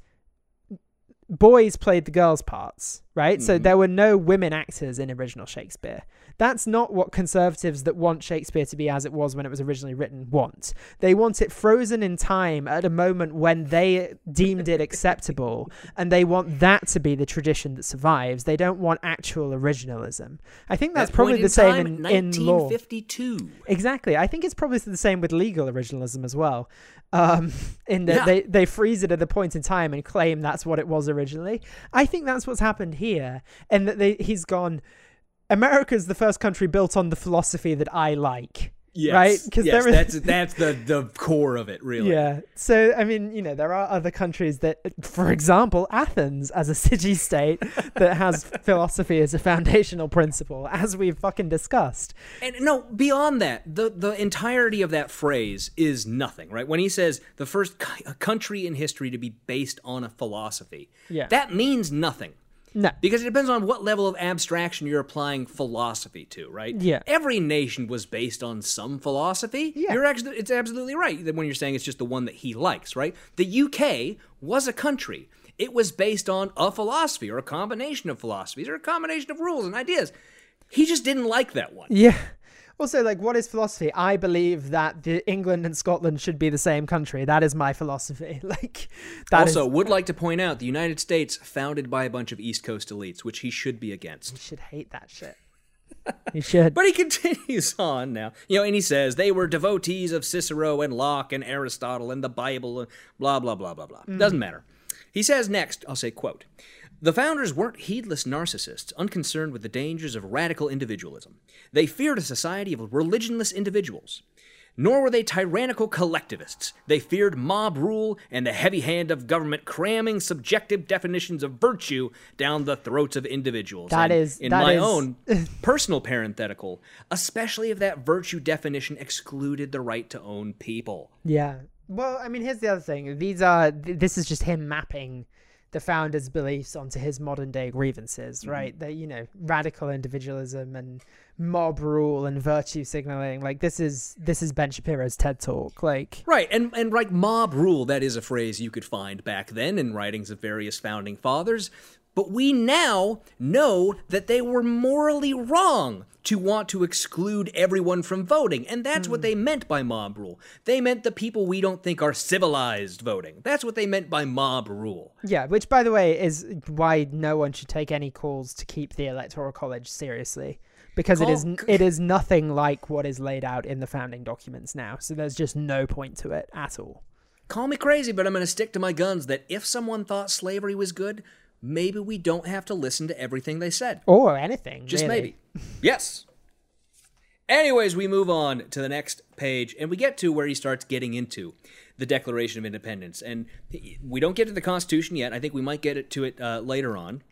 boys played the girls' parts, right? So Mhm. there were no women actors in original Shakespeare. That's not what conservatives that want Shakespeare to be as it was when it was originally written want. They want it frozen in time at a moment when they deemed it acceptable, *laughs* and they want that to be the tradition that survives. They don't want actual originalism. I think that's That probably the same time, in, in law. 1952. Exactly. I think it's probably the same with legal originalism as well. Um, *laughs* in that Yeah. they, they freeze it at the point in time and claim that's what it was originally. I think that's what's happened here. And that they, he's gone, America's the first country built on the philosophy that I like. Yes. Right? 'Cause yes, that's *laughs* that's the the core of it, really. Yeah. So, I mean, you know, there are other countries that, for example, Athens as a city state that has *laughs* philosophy as a foundational principle, as we've fucking discussed. And no, beyond that, the the entirety of that phrase is nothing, right? When he says the first country in history to be based on a philosophy, Yeah. that means nothing. No. Because it depends on what level of abstraction you're applying philosophy to, right? Yeah. Every nation was based on some philosophy. Yeah. You're actually, it's absolutely right that when you're saying it's just the one that he likes, right? The UK was a country. It was based on a philosophy or a combination of philosophies or a combination of rules and ideas. He just didn't like that one. Yeah. Also, like, what is philosophy? I believe that the England and Scotland should be the same country. That is my philosophy. *laughs* Like, that is- also, would like to point out the United States founded by a bunch of East Coast elites, which he should be against. He should hate that shit. He should. *laughs* But he continues on now, you know, and he says they were devotees of Cicero and Locke and Aristotle and the Bible and blah blah blah blah blah. Mm. Doesn't matter. He says next, I'll say quote. The founders weren't heedless narcissists, unconcerned with the dangers of radical individualism. They feared a society of religionless individuals. Nor were they tyrannical collectivists. They feared mob rule and the heavy hand of government cramming subjective definitions of virtue down the throats of individuals. That And is- in that my is- own *laughs* personal parenthetical, especially if that virtue definition excluded the right to own people. Yeah. Well, I mean, here's the other thing. These are th- this is just him mapping the founder's beliefs onto his modern day grievances, Mm-hmm. right? That you know, radical individualism and mob rule and virtue signaling. Like this is this is Ben Shapiro's TED talk. Like Right, and and like mob rule, that is a phrase you could find back then in writings of various founding fathers. But we now know that they were morally wrong to want to exclude everyone from voting. And that's what they meant by mob rule. They meant the people we don't think are civilized voting. That's what they meant by mob rule. yeah, which by the way is why no one should take any calls to keep the electoral college seriously. Because it is Call- it is nothing like what is laid out in the founding documents now. So there's just no point to it at all. Call me crazy, but I'm going to stick to my guns that if someone thought slavery was good, maybe we don't have to listen to everything they said. Or anything. Just really. maybe. *laughs* yes. Anyways, we move on to the next page and we get to where he starts getting into the Declaration of Independence. And we don't get to the Constitution yet. I think we might get to it uh, later on.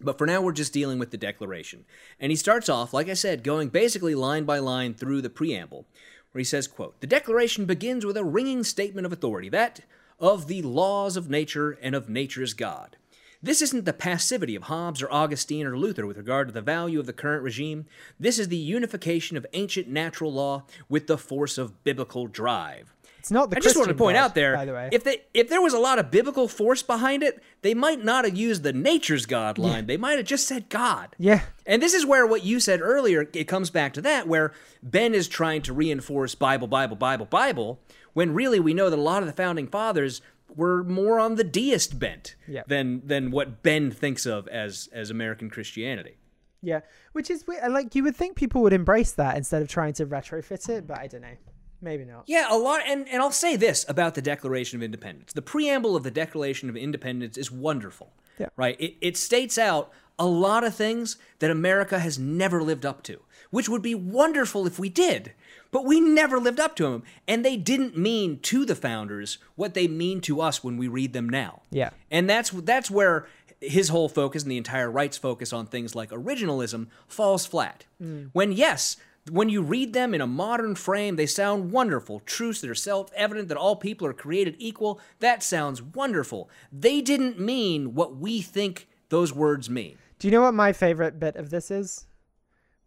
But for now, we're just dealing with the Declaration. And he starts off, like I said, going basically line by line through the preamble, where he says, quote, The Declaration begins with a ringing statement of authority, that of the laws of nature and of nature's God. This isn't the passivity of Hobbes or Augustine or Luther with regard to the value of the current regime. This is the unification of ancient natural law with the force of biblical drive. It's not the I just wanted to point out there, by the way. if they if there was a lot of biblical force behind it, they might not have used the nature's God line. They might have just said God. Yeah. And this is where what you said earlier, it comes back to that, where Ben is trying to reinforce Bible, Bible, Bible, Bible, when really we know that a lot of the founding fathers were more on the deist bent Yeah. than than what Ben thinks of as as American Christianity. Yeah, which is weird. Like you would think people would embrace that instead of trying to retrofit it, but I don't know. Maybe not. Yeah, a lot, and, and I'll say this about the Declaration of Independence. The preamble of the Declaration of Independence is wonderful. Yeah. Right? It, it states out a lot of things that America has never lived up to, which would be wonderful if we did. But we never lived up to them. And they didn't mean to the founders what they mean to us when we read them now. Yeah. And that's that's where his whole focus and the entire right's focus on things like originalism falls flat. Mm. When yes, when you read them in a modern frame, they sound wonderful. Truths that are self-evident that all people are created equal, that sounds wonderful. They didn't mean what we think those words mean. Do you know what my favorite bit of this is?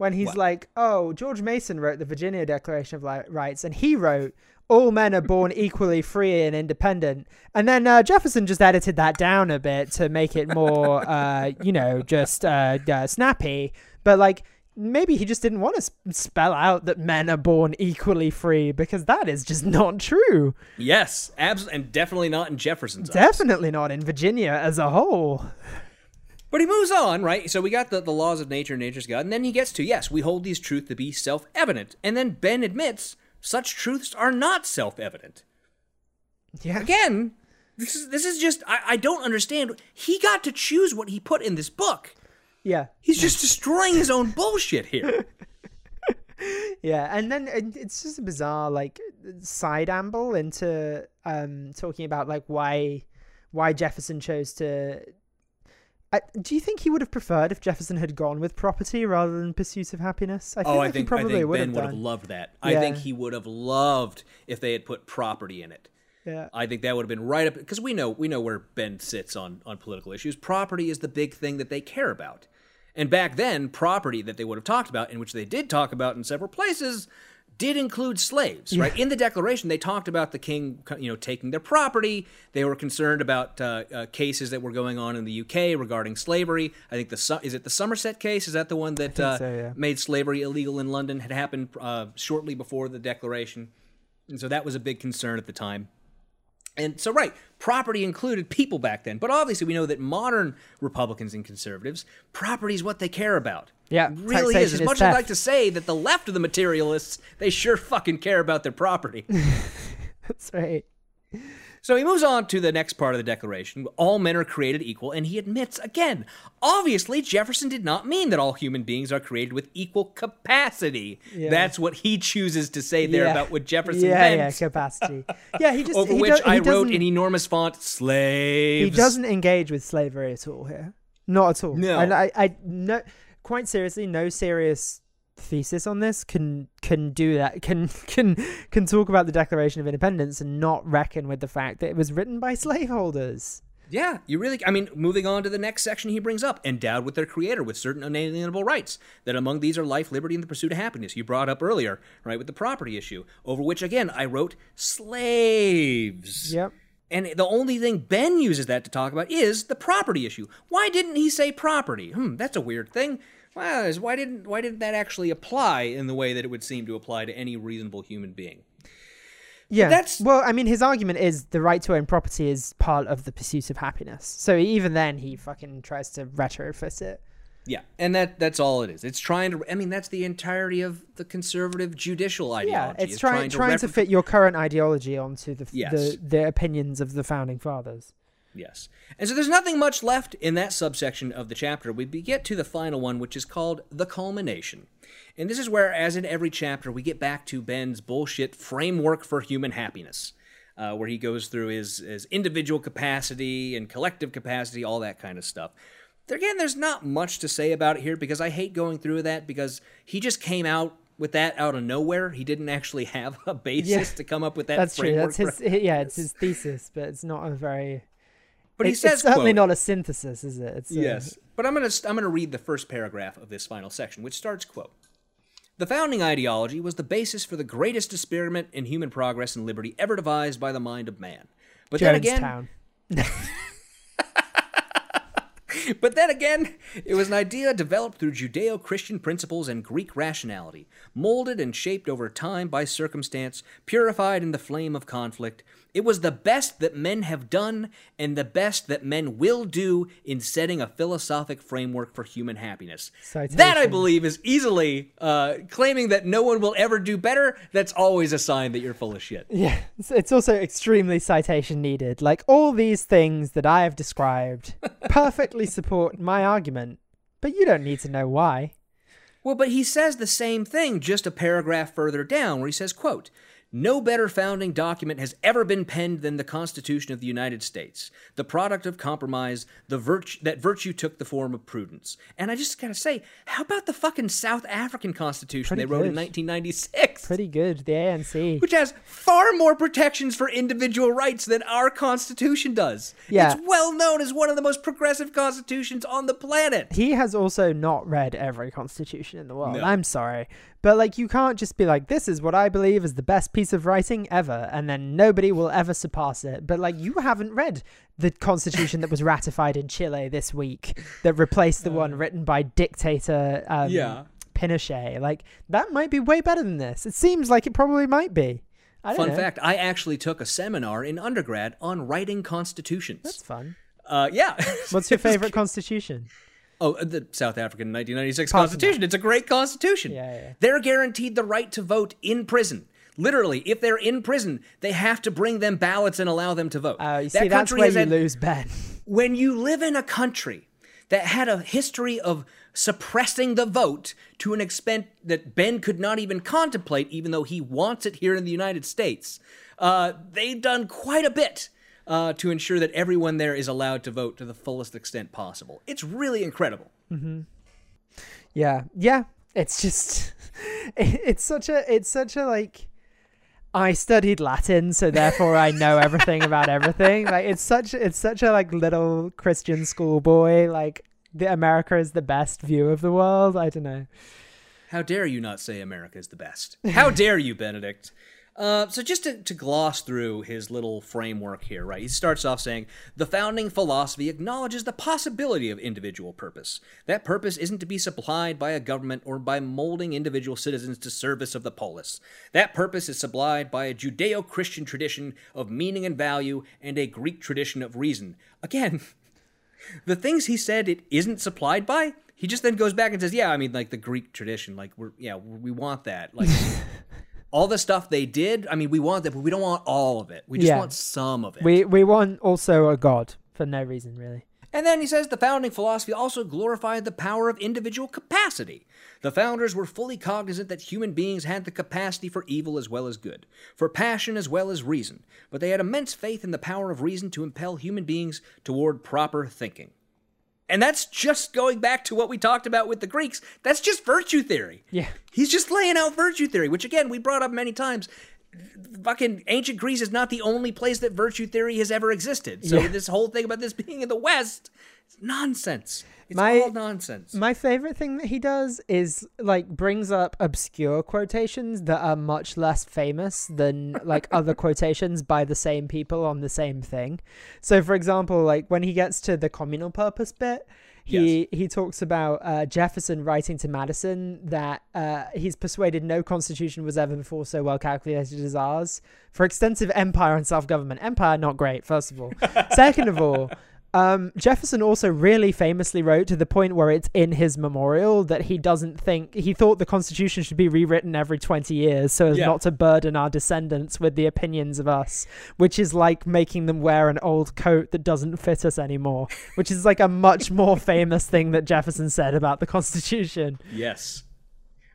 When he's What? like, "Oh, George Mason wrote the Virginia Declaration of Rights, and he wrote." All men are born equally free and independent. And then uh, Jefferson just edited that down a bit to make it more, uh, you know, just uh, uh, snappy. But like, maybe he just didn't want to s- spell out that men are born equally free because that is just not true. Yes, absolutely, and definitely not in Jefferson's eyes. Definitely not in Virginia as a whole. But he moves on, right? So we got the, the laws of nature, and nature's God, and then he gets to, yes, we hold these truths to be self evident. And then Ben admits such truths are not self evident. Yeah. Again, this is, this is just, I, I don't understand. He got to choose what he put in this book. Yeah. He's just destroying his own bullshit here. *laughs* Yeah, and then it's just a bizarre like side amble into um talking about like why why Jefferson chose to. I, do you think he would have preferred if Jefferson had gone with property rather than pursuit of happiness? I feel oh, like I think, he probably I think would Ben have would have loved that. I think he would have loved if they had put property in it. yeah, I think that would have been right up because we know we know where Ben sits on on political issues. Property is the big thing that they care about. And back then, property that they would have talked about, in which they did talk about in several places, did include slaves. Right in the Declaration, they talked about the king, you know, taking their property. They were concerned about uh, uh, cases that were going on in the UK regarding slavery. I think the is it the Somerset case? Is that the one that uh, so, yeah. made slavery illegal in London? Had happened uh, shortly before the Declaration, and so that was a big concern at the time. And so, right, property included people back then. But obviously, we know that modern Republicans and conservatives, property is what they care about. Yeah, It really is. As is much as I'd like to say that the left of the materialists, they sure fucking care about their property. *laughs* that's right. So he moves on to the next part of the Declaration. All men are created equal, and he admits again, obviously, Jefferson did not mean that all human beings are created with equal capacity. Yeah. That's what he chooses to say there Yeah. about what Jefferson Yeah, meant. yeah, capacity. Yeah, he just over he which I wrote in enormous font, slaves. he doesn't engage with slavery at all here. Not at all. No. And I, I no, quite seriously, no serious thesis on this can can do that. Can *laughs* can can talk about the Declaration of Independence and not reckon with the fact that it was written by slaveholders. Yeah, you really. I mean, moving on to the next section, he brings up endowed with their creator with certain unalienable rights. That among these are life, liberty, and the pursuit of happiness. You brought up earlier, right, with the property issue, over which again I wrote slaves. Yep. And the only thing Ben uses that to talk about is the property issue. Why didn't he say property? Hmm, that's a weird thing. Well, is- why didn't why didn't that actually apply in the way that it would seem to apply to any reasonable human being? Yeah. that's- well, I mean, his argument is the right to own property is part of the pursuit of happiness. So even then, he fucking tries to retrofit it. Yeah, and that that's all it is. It's trying to. I mean, that's the entirety of the conservative judicial ideology. Yeah, it's trying trying to repli- fit your current ideology onto the, Yes. the the opinions of the founding fathers. Yes, and so there's nothing much left in that subsection of the chapter. We get to the final one, which is called the culmination, and this is where, as in every chapter, we get back to Ben's bullshit framework for human happiness. Uh, where he goes through his, his individual capacity and collective capacity, all that kind of stuff. again, there's not much to say about it here because I hate going through that because he just came out with that out of nowhere. He didn't actually *laughs* have a basis Yeah. to come up with that. That's true. That's his. Yeah, it's his thesis, but it's not a very. But he it's, says, it's certainly quote, not a synthesis, is it? It's a- Yes. But I'm going to I'm going to read the first paragraph of this final section, which starts quote The founding ideology was the basis for the greatest experiment in human progress and liberty ever devised by the mind of man. But then again, *laughs* but then again, it was an idea developed through Judeo-Christian principles and Greek rationality, molded and shaped over time by circumstance, purified in the flame of conflict. It was the best that men have done and the best that men will do in setting a philosophic framework for human happiness. That I believe is easily uh, claiming that no one will ever do better. That's always a sign that you're full of shit. *laughs* Yeah, it's also extremely citation needed. Like all these things that I have described *laughs* perfectly support my argument, but you don't need to know why. Well, but he says the same thing just a paragraph further down where he says, quote, no better founding document has ever been penned than the Constitution of the United States, the product of compromise, the virtue that virtue took the form of prudence. And I just gotta say, how about the fucking South African Constitution Pretty they wrote in 1996? Pretty good, the ANC. which has far more protections for individual rights than our Constitution does. Yeah. It's well known as one of the most progressive constitutions on the planet. He has also not read every constitution in the world. No. I'm sorry. But like you can't just be like this is what I believe is the best piece of writing ever and then nobody will ever surpass it. But like you haven't read the constitution that was ratified in Chile this week that replaced the one written by dictator um, Uh. Yeah. Pinochet. Like that might be way better than this. It seems like it probably might be. I don't Fun know. fact, I actually took a seminar in undergrad on writing constitutions. That's fun. Uh, yeah. What's your *laughs* favorite constitution? Oh, the South African 1996 Constitution. It's a great constitution. Yeah, yeah. They're guaranteed the right to vote in prison. Literally, if they're in prison, they have to bring them ballots and allow them to vote. Uh, you that see, that's where you had- lose Ben. *laughs* when you live in a country that had a history of suppressing the vote to an extent that Ben could not even contemplate, even though he wants it here in the United States, uh, they've done quite a bit uh, to ensure that everyone there is allowed to vote to the fullest extent possible. It's really incredible. Yeah, yeah. It's just, *laughs* it's such a, it's such a like. I studied Latin, so therefore I know everything about everything. Like it's such, it's such a like little Christian schoolboy. Like the America is the best view of the world. I don't know. How dare you not say America is the best? How dare you, Benedict? Uh, so just to, to gloss through his little framework here, right? He starts off saying the founding philosophy acknowledges the possibility of individual purpose. That purpose isn't to be supplied by a government or by molding individual citizens to service of the polis. That purpose is supplied by a Judeo-Christian tradition of meaning and value and a Greek tradition of reason. Again, *laughs* the things he said it isn't supplied by he just then goes back and says yeah i mean like the greek tradition like we're yeah we want that like *laughs* all the stuff they did i mean we want that but we don't want all of it we just Yeah. want some of it We we want also a god for no reason really. and then he says the founding philosophy also glorified the power of individual capacity. The founders were fully cognizant that human beings had the capacity for evil as well as good, for passion as well as reason, but they had immense faith in the power of reason to impel human beings toward proper thinking. And that's just going back to what we talked about with the Greeks. That's just virtue theory. Yeah. He's just laying out virtue theory, which again, we brought up many times. Fucking ancient Greece is not the only place that virtue theory has ever existed. So Yeah. this whole thing about this being in the West, nonsense. It's My- all nonsense. My favorite thing that he does is like brings up obscure quotations that are much less famous than like *laughs* other quotations by the same people on the same thing. So for example, like when he gets to the communal purpose bit, he he talks about uh, Jefferson writing to Madison that uh, he's persuaded no constitution was ever before so well calculated as ours for extensive empire and self-government. Empire not great, first of all. *laughs* Second of all, um, Jefferson also really famously wrote to the point where it's in his memorial that he doesn't think he thought the Constitution should be rewritten every 20 years so as Yeah. not to burden our descendants with the opinions of us, which is like making them wear an old coat that doesn't fit us anymore, which is like a much more *laughs* famous thing that Jefferson said about the Constitution. yes.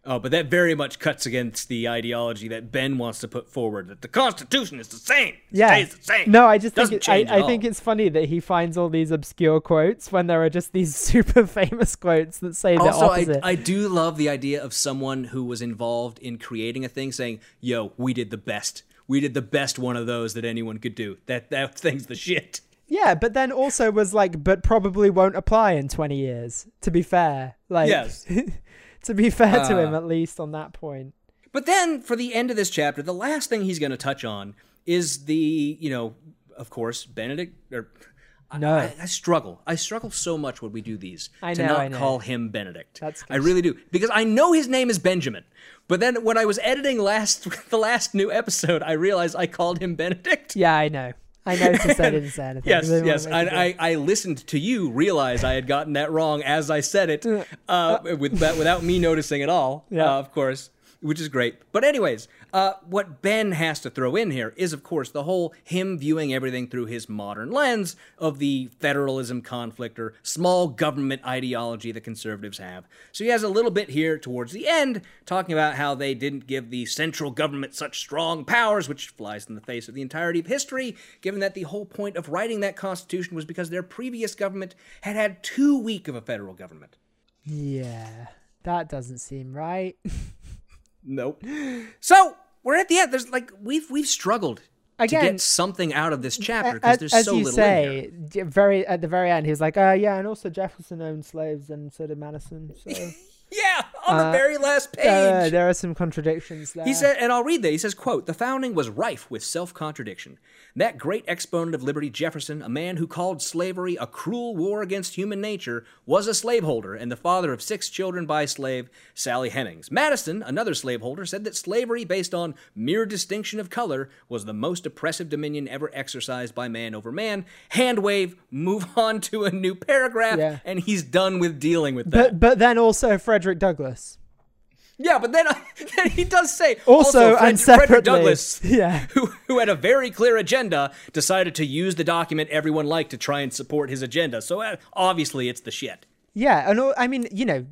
Oh, but that very much cuts against the ideology that Ben wants to put forward that the Constitution is the same. Yeah. Stays the same. No, I just Doesn't think it, I, I think it's funny that he finds all these obscure quotes when there are just these *laughs* super famous quotes that say the also, I, opposite. I do love the idea of someone who was involved in creating a thing saying, "Yo, we did the best. We did the best one of those that anyone could do. That that thing's the shit." Yeah, but then also was like, but probably won't apply in 20 years, to be fair. Like, Yes. *laughs* to be fair to him, Uh, at least on that point. But then for the end of this chapter, the last thing he's going to touch on is the, you know, of course, Benedict or No. I, I struggle. I struggle so much when we do these I to know, not call him Benedict. That's I really do because I know his name is Benjamin. But then when I was editing last *laughs* the last new episode, I realized I called him Benedict. Yeah, I know. I noticed I didn't say anything. Yes, yes. *laughs* I, I, I listened to you realize I had gotten that wrong as I said it, *laughs* uh, with, without me noticing at all, Yeah. uh, of course, which is great. But, anyways, uh, what Ben has to throw in here is, of course, the whole him viewing everything through his modern lens of the federalism conflict or small government ideology the conservatives have. So he has a little bit here towards the end talking about how they didn't give the central government such strong powers, which flies in the face of the entirety of history, given that the whole point of writing that constitution was because their previous government had had too weak of a federal government. Yeah, that doesn't seem right. *laughs* Nope. So we're at the end. There's like we've we've struggled to get something out of this chapter because there's as so you little in say, very at the very end, he was like, "Uh, yeah, and also Jefferson owned slaves, and so did Madison." So *laughs* Yeah, on the Uh, very last page. uh, there are some contradictions there. He said, and I'll read that. He says, quote, The founding was rife with self-contradiction. That great exponent of liberty, Jefferson, a man who called slavery a cruel war against human nature, was a slaveholder and the father of six children by slave, Sally Hemings. Madison, another slaveholder, said that slavery based on mere distinction of color was the most oppressive dominion ever exercised by man over man. Hand wave, move *laughs* on to a new paragraph, Yeah. and he's done with dealing with that. but but then also Frederick Douglass. Yeah, but then, *laughs* then he does say Also, Fred- and Frederick separately, Douglass, *laughs* yeah. who who had a very clear agenda, decided to use the document everyone liked to try and support his agenda. So uh, obviously, it's the shit. Yeah, and I mean, you know,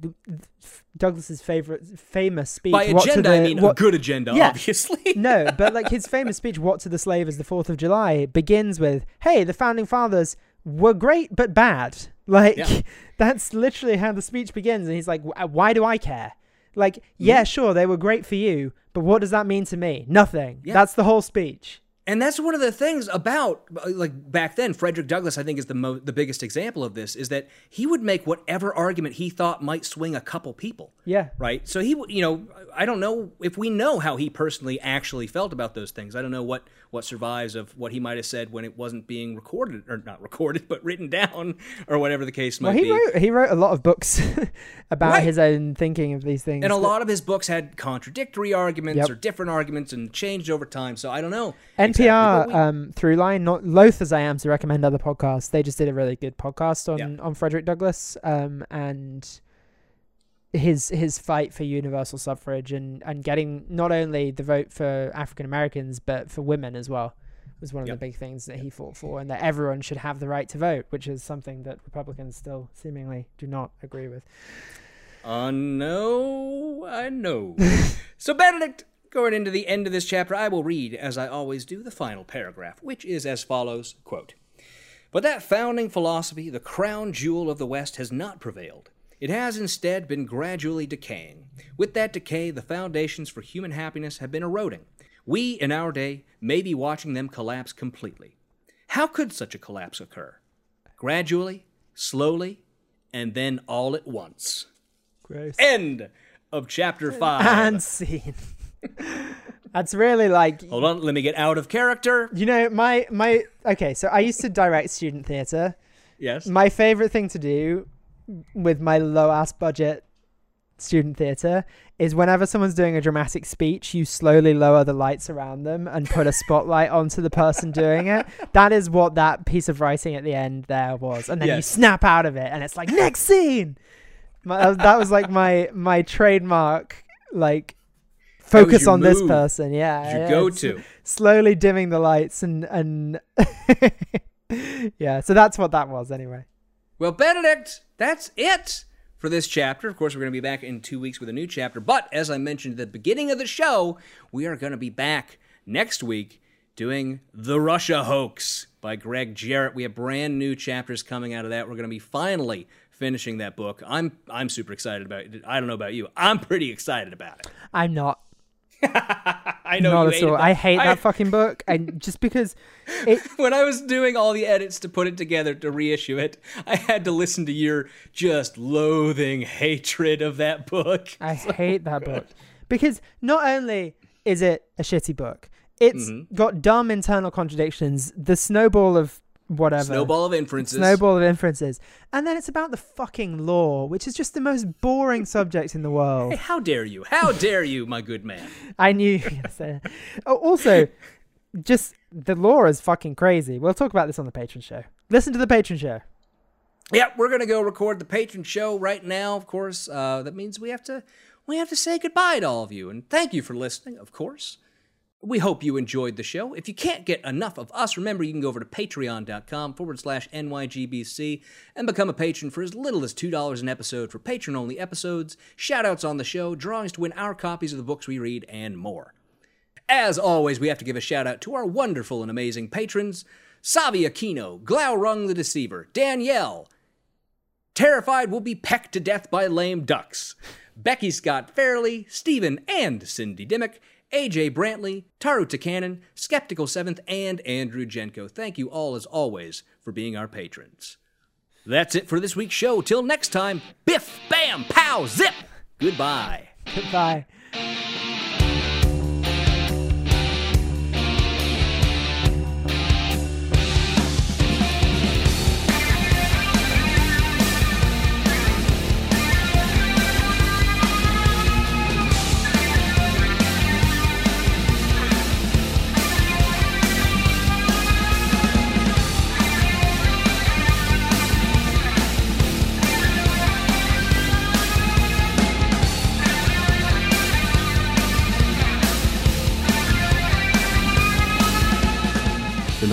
Douglass's favorite famous speech. By "What agenda, the- I mean a what- good agenda, Yeah. obviously. *laughs* no, but like his famous speech, "What to the slave is the Fourth of July," begins with, "Hey, the founding fathers were great but bad." *laughs* Like Yeah. *laughs* that's literally how the speech begins, and he's like, "Why do I care?" Like, yeah, Mm-hmm. sure, they were great for you, but what does that mean to me? Nothing. Yeah. That's the whole speech. And that's one of the things about like back then Frederick Douglass I think is the mo- the biggest example of this is that he would make whatever argument he thought might swing a couple people. Yeah. Right? So he would, you know, I don't know if we know how he personally actually felt about those things. I don't know what what survives of what he might have said when it wasn't being recorded or not recorded *laughs* but written down or whatever the case might Well, he be. wrote he wrote a lot of books *laughs* about Right. his own thinking of these things. and a that- lot of his books had contradictory arguments Yep. or different arguments and changed over time. So I don't know. NPR exactly, um, Throughline, not loath as I am to recommend other podcasts, they just did a really good podcast on, Yeah. on Frederick Douglass um, and his his fight for universal suffrage and, and getting not only the vote for African Americans but for women as well was one of Yep. the big things that he fought for and that everyone should have the right to vote, which is something that Republicans still seemingly do not agree with. Uh, no, I know. *laughs* so, Benedict, going into the end of this chapter, I will read, as I always do, the final paragraph, which is as follows quote, But that founding philosophy, the crown jewel of the West, has not prevailed. It has instead been gradually decaying. With that decay, the foundations for human happiness have been eroding. We, in our day, may be watching them collapse completely. How could such a collapse occur? Gradually, slowly, and then all at once. Gross. End of chapter *laughs* five. And scene. That's really like Hold on, let me get out of character. You know, my my okay, so I used to direct student theatre. Yes. My favorite thing to do with my low ass budget student theatre is whenever someone's doing a dramatic speech, you slowly lower the lights around them and put a spotlight onto the person doing it. That is what that piece of writing at the end there was. And then you snap out of it and it's like next scene. My, uh, that was- like my my trademark like focus on this person. Yeah. Your yeah, go-to. *laughs* Slowly dimming the lights and and *laughs* yeah, so that's what that was anyway. Well, Benedict, that's it for this chapter. Of course, we're going to be back in two weeks with a new chapter. But as I mentioned at the beginning of the show, we are going to be back next week doing The Russia Hoax by Gregg Jarrett. We have brand new chapters coming out of that. We're going to be finally finishing that book. I'm I'm super excited about it. I don't know about you. I'm pretty excited about it. I'm not. I know Not you at all. that. I hate I- that *laughs* fucking book, and just because it *laughs* when I was doing all the edits to put it together to reissue it, I had to listen to your just loathing hatred of that book. I *laughs* hate that book because not only is it a shitty book, it's Mm-hmm. got dumb internal contradictions. The snowball of whatever. Snowball of inferences. Snowball of inferences. And then it's about the fucking law, which is just the most boring subject in the world. Hey, how dare you? How dare you, my good man? I knew you were going to say that. Oh, Also, just the law is fucking crazy. We'll talk about this on the patron show. Listen to the patron show. Yeah, we're gonna go record the patron show right now. Of course, uh, that means we have to we have to say goodbye to all of you and thank you for listening. Of course, we hope you enjoyed the show. If you can't get enough of us, remember you can go over to patreon.com forward slash nygbc and become a patron for as little as two dollars an episode for patron only episodes, shout outs on the show, drawings to win our copies of the books we read, and more. As always, we have to give a shout out to our wonderful and amazing patrons Savi Aquino, Glaurung the Deceiver, Danielle, Terrified will be pecked to death by lame ducks. Becky Scott Fairley, Stephen and Cindy Dimmock, AJ Brantley, Taru Takanen, Skeptical Seventh, and Andrew Jenko. Thank you all, as always, for being our patrons. That's it for this week's show. Till next time, biff, bam, pow, zip! Goodbye. Goodbye.